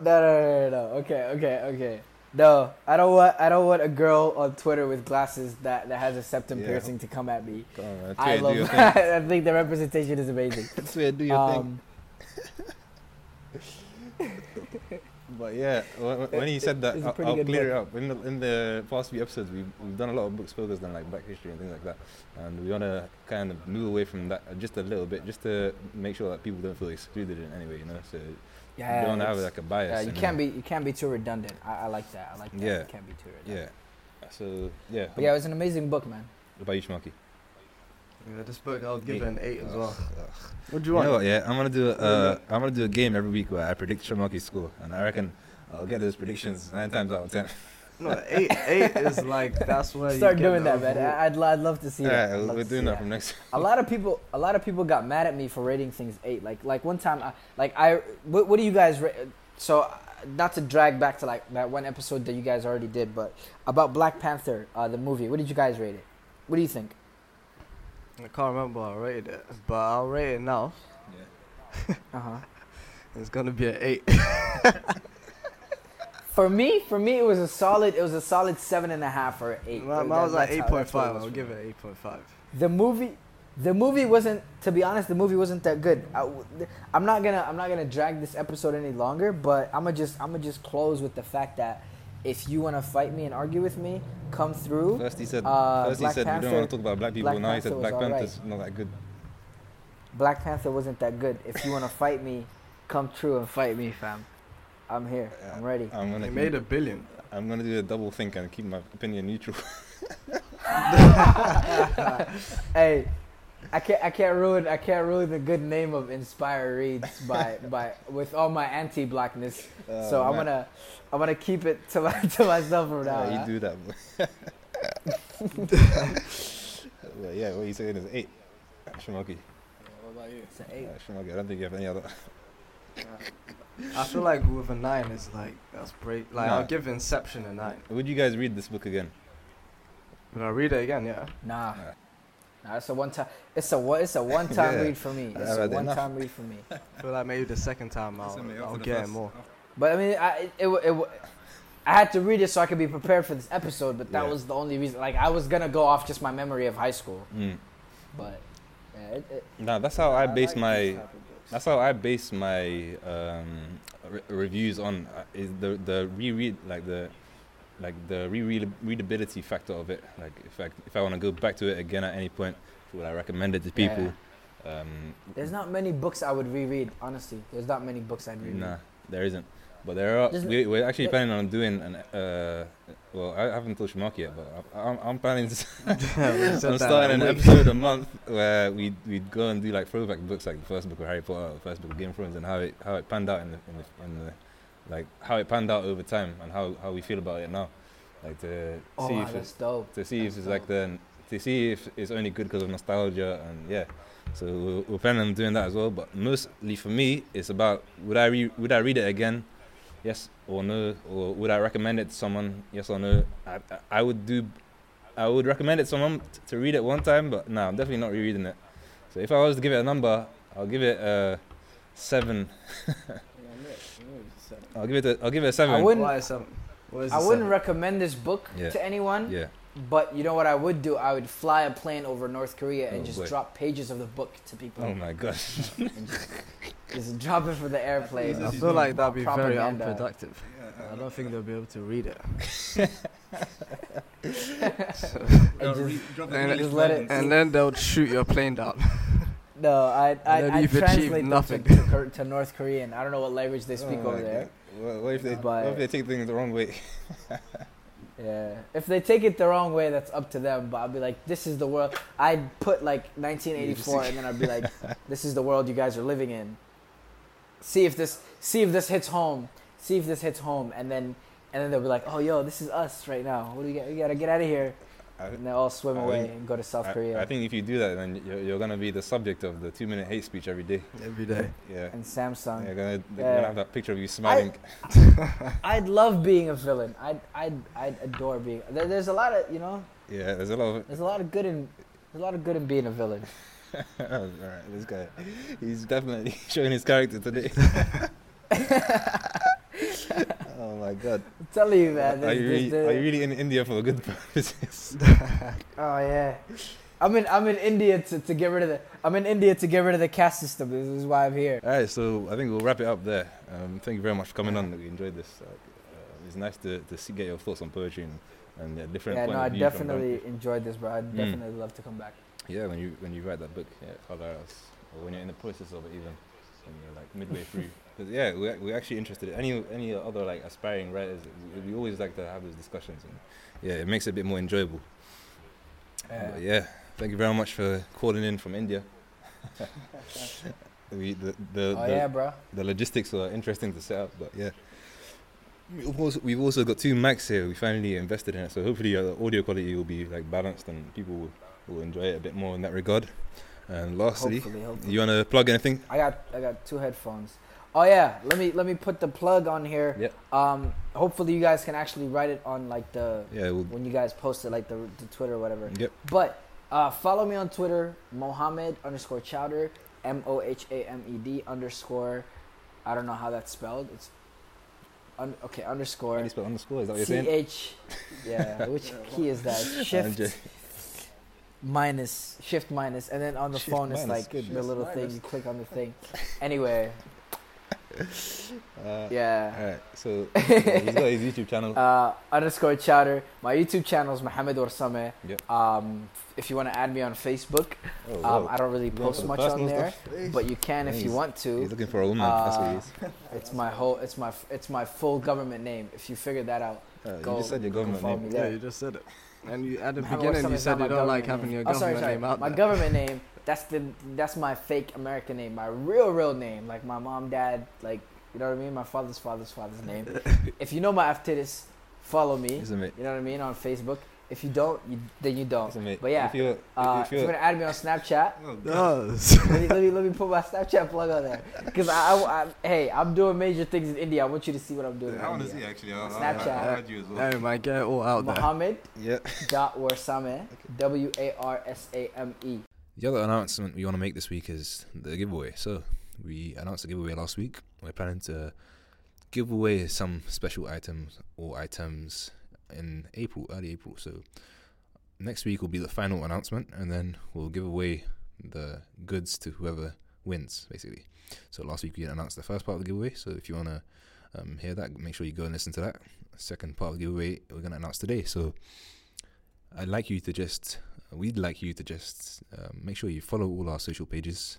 no, no, no. Okay, okay, okay. No, I don't want I don't want a girl on Twitter with glasses that, that has a septum yeah. piercing to come at me. On, I love. I think the representation is amazing. Do your um, thing. But yeah, when, when he said that, I'll, I'll clear it up. In the, in the past few episodes, we've, we've done a lot of books focused on like Black history and things like that, and we want to kind of move away from that just a little bit, just to make sure that people don't feel excluded in any way, you know. So yeah, we don't have like a bias. yeah, you can't be. You can't be too redundant. I, I like that. I like that. Yeah. You can't be too redundant. Yeah. So yeah. But yeah, it was an amazing book, man. What about you, Sharmarke? Yeah, this book I'll give Eight. it an eight as well. Ugh. What do You you want? know what, yeah, I'm gonna do a, uh, I'm gonna do a game every week where I predict Sharmarke's score, and I reckon I'll get those predictions nine times out of ten. No, eight eight is like that's where you Start doing that, man. I- I'd, I'd love to see that. Yeah, I'd we're doing see that from next. a lot of people a lot of people got mad at me for rating things eight like like one time I, like i what, what do you guys ra- so uh, not to drag back to like that one episode that you guys already did but about black panther uh, the movie what did you guys rate it what do you think I can't remember I rated it, but I'll rate it now. uh-huh It's gonna be an eight. for me for me it was a solid it was a solid seven and a half or eight Mine was like eight point that's what it five. I'll give it eight point five. the movie the movie wasn't to be honest the movie wasn't that good I, am not gonna i'm not gonna drag this episode any longer but i'm gonna just i'm gonna just close with the fact that if you want to fight me and argue with me come through First he said, Uh, first he Black said we don't Panther- want to talk about black people. Black now he said was Black alright. Panther's not that good. black panther wasn't that good if you want to fight me come true and fight me fam i'm here i'm ready I'm gonna They keep- made a billion. I'm gonna do a double think and keep my opinion neutral. hey I can't, I can't ruin I can't ruin the good name of Inspyre Reads by, by with all my anti-blackness. so I'm gonna I'm gonna keep it to my, to myself from now. Yeah, huh? you do that. Well, yeah, what you saying is eight. Sharmarke. What about you? It's an eight. Uh, Sharmarke. I don't think you have any other. I feel like with a nine, it's like that's great. Like Nah. I'll give Inception a nine. Would you guys read this book again? Would I'll read it again. Yeah. Nah. Yeah. Nah, it's a one time. It's a one. It's a one time Yeah. read for me. It's a one enough. time read for me. I feel like maybe the second time I'll, I'll get it more. But I mean, I it, it, it, I had to read it so I could be prepared for this episode. But that Yeah. was the only reason. Like I was gonna go off just my memory of high school. Mm. But yeah, it, it, No, that's how I base like my. these type of books. That's how I base my um, re- reviews on uh, is the the reread like the like the reread readability factor of it. Like if I if I want to go back to it again at any point, would I recommend it to people? Um, there's not many books I would reread. Honestly, there's not many books I'd reread. Nah, there isn't. But there are. We, we're actually yeah. planning on doing an. Uh, well, I haven't told Sharmarke yet, but I, I'm, I'm planning to. Yeah, I'm starting an episode a month where we we'd go and do like throwback books, like the first book of Harry Potter, the first book of Game of Thrones, and how it how it panned out in the in the, in the like how it panned out over time and how, how we feel about it now, like to Oh, see if it's dope. to see if That's it's like the to see if it's only good because of nostalgia and yeah. So we're, we're planning on doing that as well. But mostly for me, it's about would I re- would I read it again, yes or no, or would I recommend it to someone, yes or no? I I, I would do, I would recommend it to someone t- to read it one time, but no, I'm definitely not rereading it. So if I was to give it a number, I'll give it a seven. I'll give it a I'll give it a seven. I wouldn't. Why seven? What is I wouldn't seven? recommend this book Yeah. to anyone. Yeah. But you know what I would do? I would fly a plane over North Korea and Oh, just boy. drop pages of the book to people. Oh my gosh. and just, just drop it for the airplane. I feel like that'd be very Propaganda. unproductive. I don't think they'll be able to read it. And just, And, it. and then they'll shoot your plane down. no, I I then I you've achieved translate them to, nothing. to, Kor- to North Korean. I don't know what language they speak Oh over my there. What, what if they But- what if they take things the wrong way? Yeah. If they take it the wrong way, that's up to them. But I'll be like, this is the world. I'd put like 1984, and then I'd be like, this is the world you guys are living in. See if this, see if this hits home. See if this hits home, and then, and then they'll be like, oh, yo, this is us right now. What do we get? We gotta get out of here. I, And they all swim I away think- and go to South I, Korea. I think if you do that, then you're, you're gonna be the subject of the two-minute hate speech every day. Every day. Yeah. and Samsung. You're gonna, Yeah. gonna have that picture of you smiling. I'd love being a villain. I'd, I'd, I'd adore being. There, there's a lot of, you know, yeah, there's a lot of. there's a lot of good in, there's a lot of good in being a villain. All right, this guy, he's definitely showing his character today. Oh my god! I'm telling you, man. Are you, really, are you really in India for good purposes? Oh yeah. I'm in I'm in India to, to get rid of the I'm in India to get rid of the caste system. This is why I'm here. All right, so I think we'll wrap it up there. Um, thank you very much for coming on. We enjoyed this. Uh, uh, it's nice to, to see, get your thoughts on poetry and, and different Yeah, no, I of view from definitely enjoyed this, bro. I'd Mm. definitely love to come back. Yeah, when you when you write that book, yeah, it's hilarious. Or when you're in the process of it, even when you're like midway through. Because yeah, we're we're actually interested. Any any other like aspiring writers, we, we always like to have those discussions, and yeah, it makes it a bit more enjoyable. Yeah. But yeah, thank you very much for calling in from India. we, the the, Oh the, yeah, bro. the logistics were interesting to set up, but yeah. We've also, we've also got two mics here. We finally invested in it, so hopefully uh, the audio quality will be like balanced and people will, will enjoy it a bit more in that regard. And lastly, Hopefully, hopefully. you wanna plug anything? I got I got two headphones. Oh yeah, let me let me put the plug on here. Yep. Um, hopefully you guys can actually write it on like the Yeah, we'll, when you guys post it like the, the Twitter or whatever. yep. But uh, follow me on Twitter, Mohamed underscore Chowder, M O H A M E D underscore. I don't know how that's spelled. It's un- okay How underscore do you spell underscore? Is that what you're C saying? H. Yeah, which key is that? Shift minus shift minus, and then on the Shift phone it's like the little thing. You click on the thing. Anyway, Uh, yeah. Alright, so he's got his YouTube channel. uh, underscore chowder. My YouTube channel is Mohamed Warsame. Yep. Um, if you want to add me on Facebook, oh, um. I don't really post for the much on there, stuff? but you can if you want to. He's looking for a woman. that's what he Uh, is. It's my whole. It's my. It's my full government name. If you figure that out, Uh, you just said your government name. Yeah, you just said it. And you at the Mohamed beginning Warsame you said you don't like government having name. your Oh, sorry, government sorry. name out My there. government name. That's the. That's my fake American name. My real, real name. Like my mom, dad. Like you know what I mean. My father's father's father's name. if you know my Aftiris, follow me. You know what I mean on Facebook. If you don't, you, then you don't. But yeah, If you're, Uh, if if you're you're, gonna add me on Snapchat, Does. let me, let me let me put my Snapchat plug on there. Because I, I, I- hey, I'm doing major things in India. I want you to see what I'm doing. in I want to see actually. I'll, Snapchat. I'll, I'll add you as well. Hey man, get it all out there. Mohamed yeah. dot Warsame W A R S A M E. The other announcement we want to make this week is the giveaway. So we announced the giveaway last week. We're planning to give away some special items or items in April, early April. So next week will be the final announcement, and then we'll give away the goods to whoever wins, basically. So last week we announced the first part of the giveaway. So if you wanna um, hear that, make sure you go and listen to that. Second part of the giveaway we're gonna announce today. So I'd like you to just we'd like you to just um, make sure you follow all our social pages.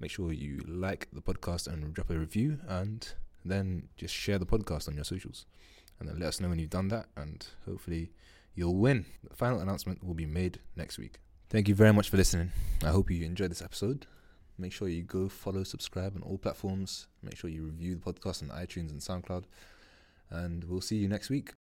Make sure you like the podcast and drop a review, and then just share the podcast on your socials. And then let us know when you've done that, and hopefully you'll win. The final announcement will be made next week. Thank you very much for listening. I hope you enjoyed this episode. Make sure you go follow, subscribe on all platforms. Make sure you review the podcast on iTunes and SoundCloud. And we'll see you next week.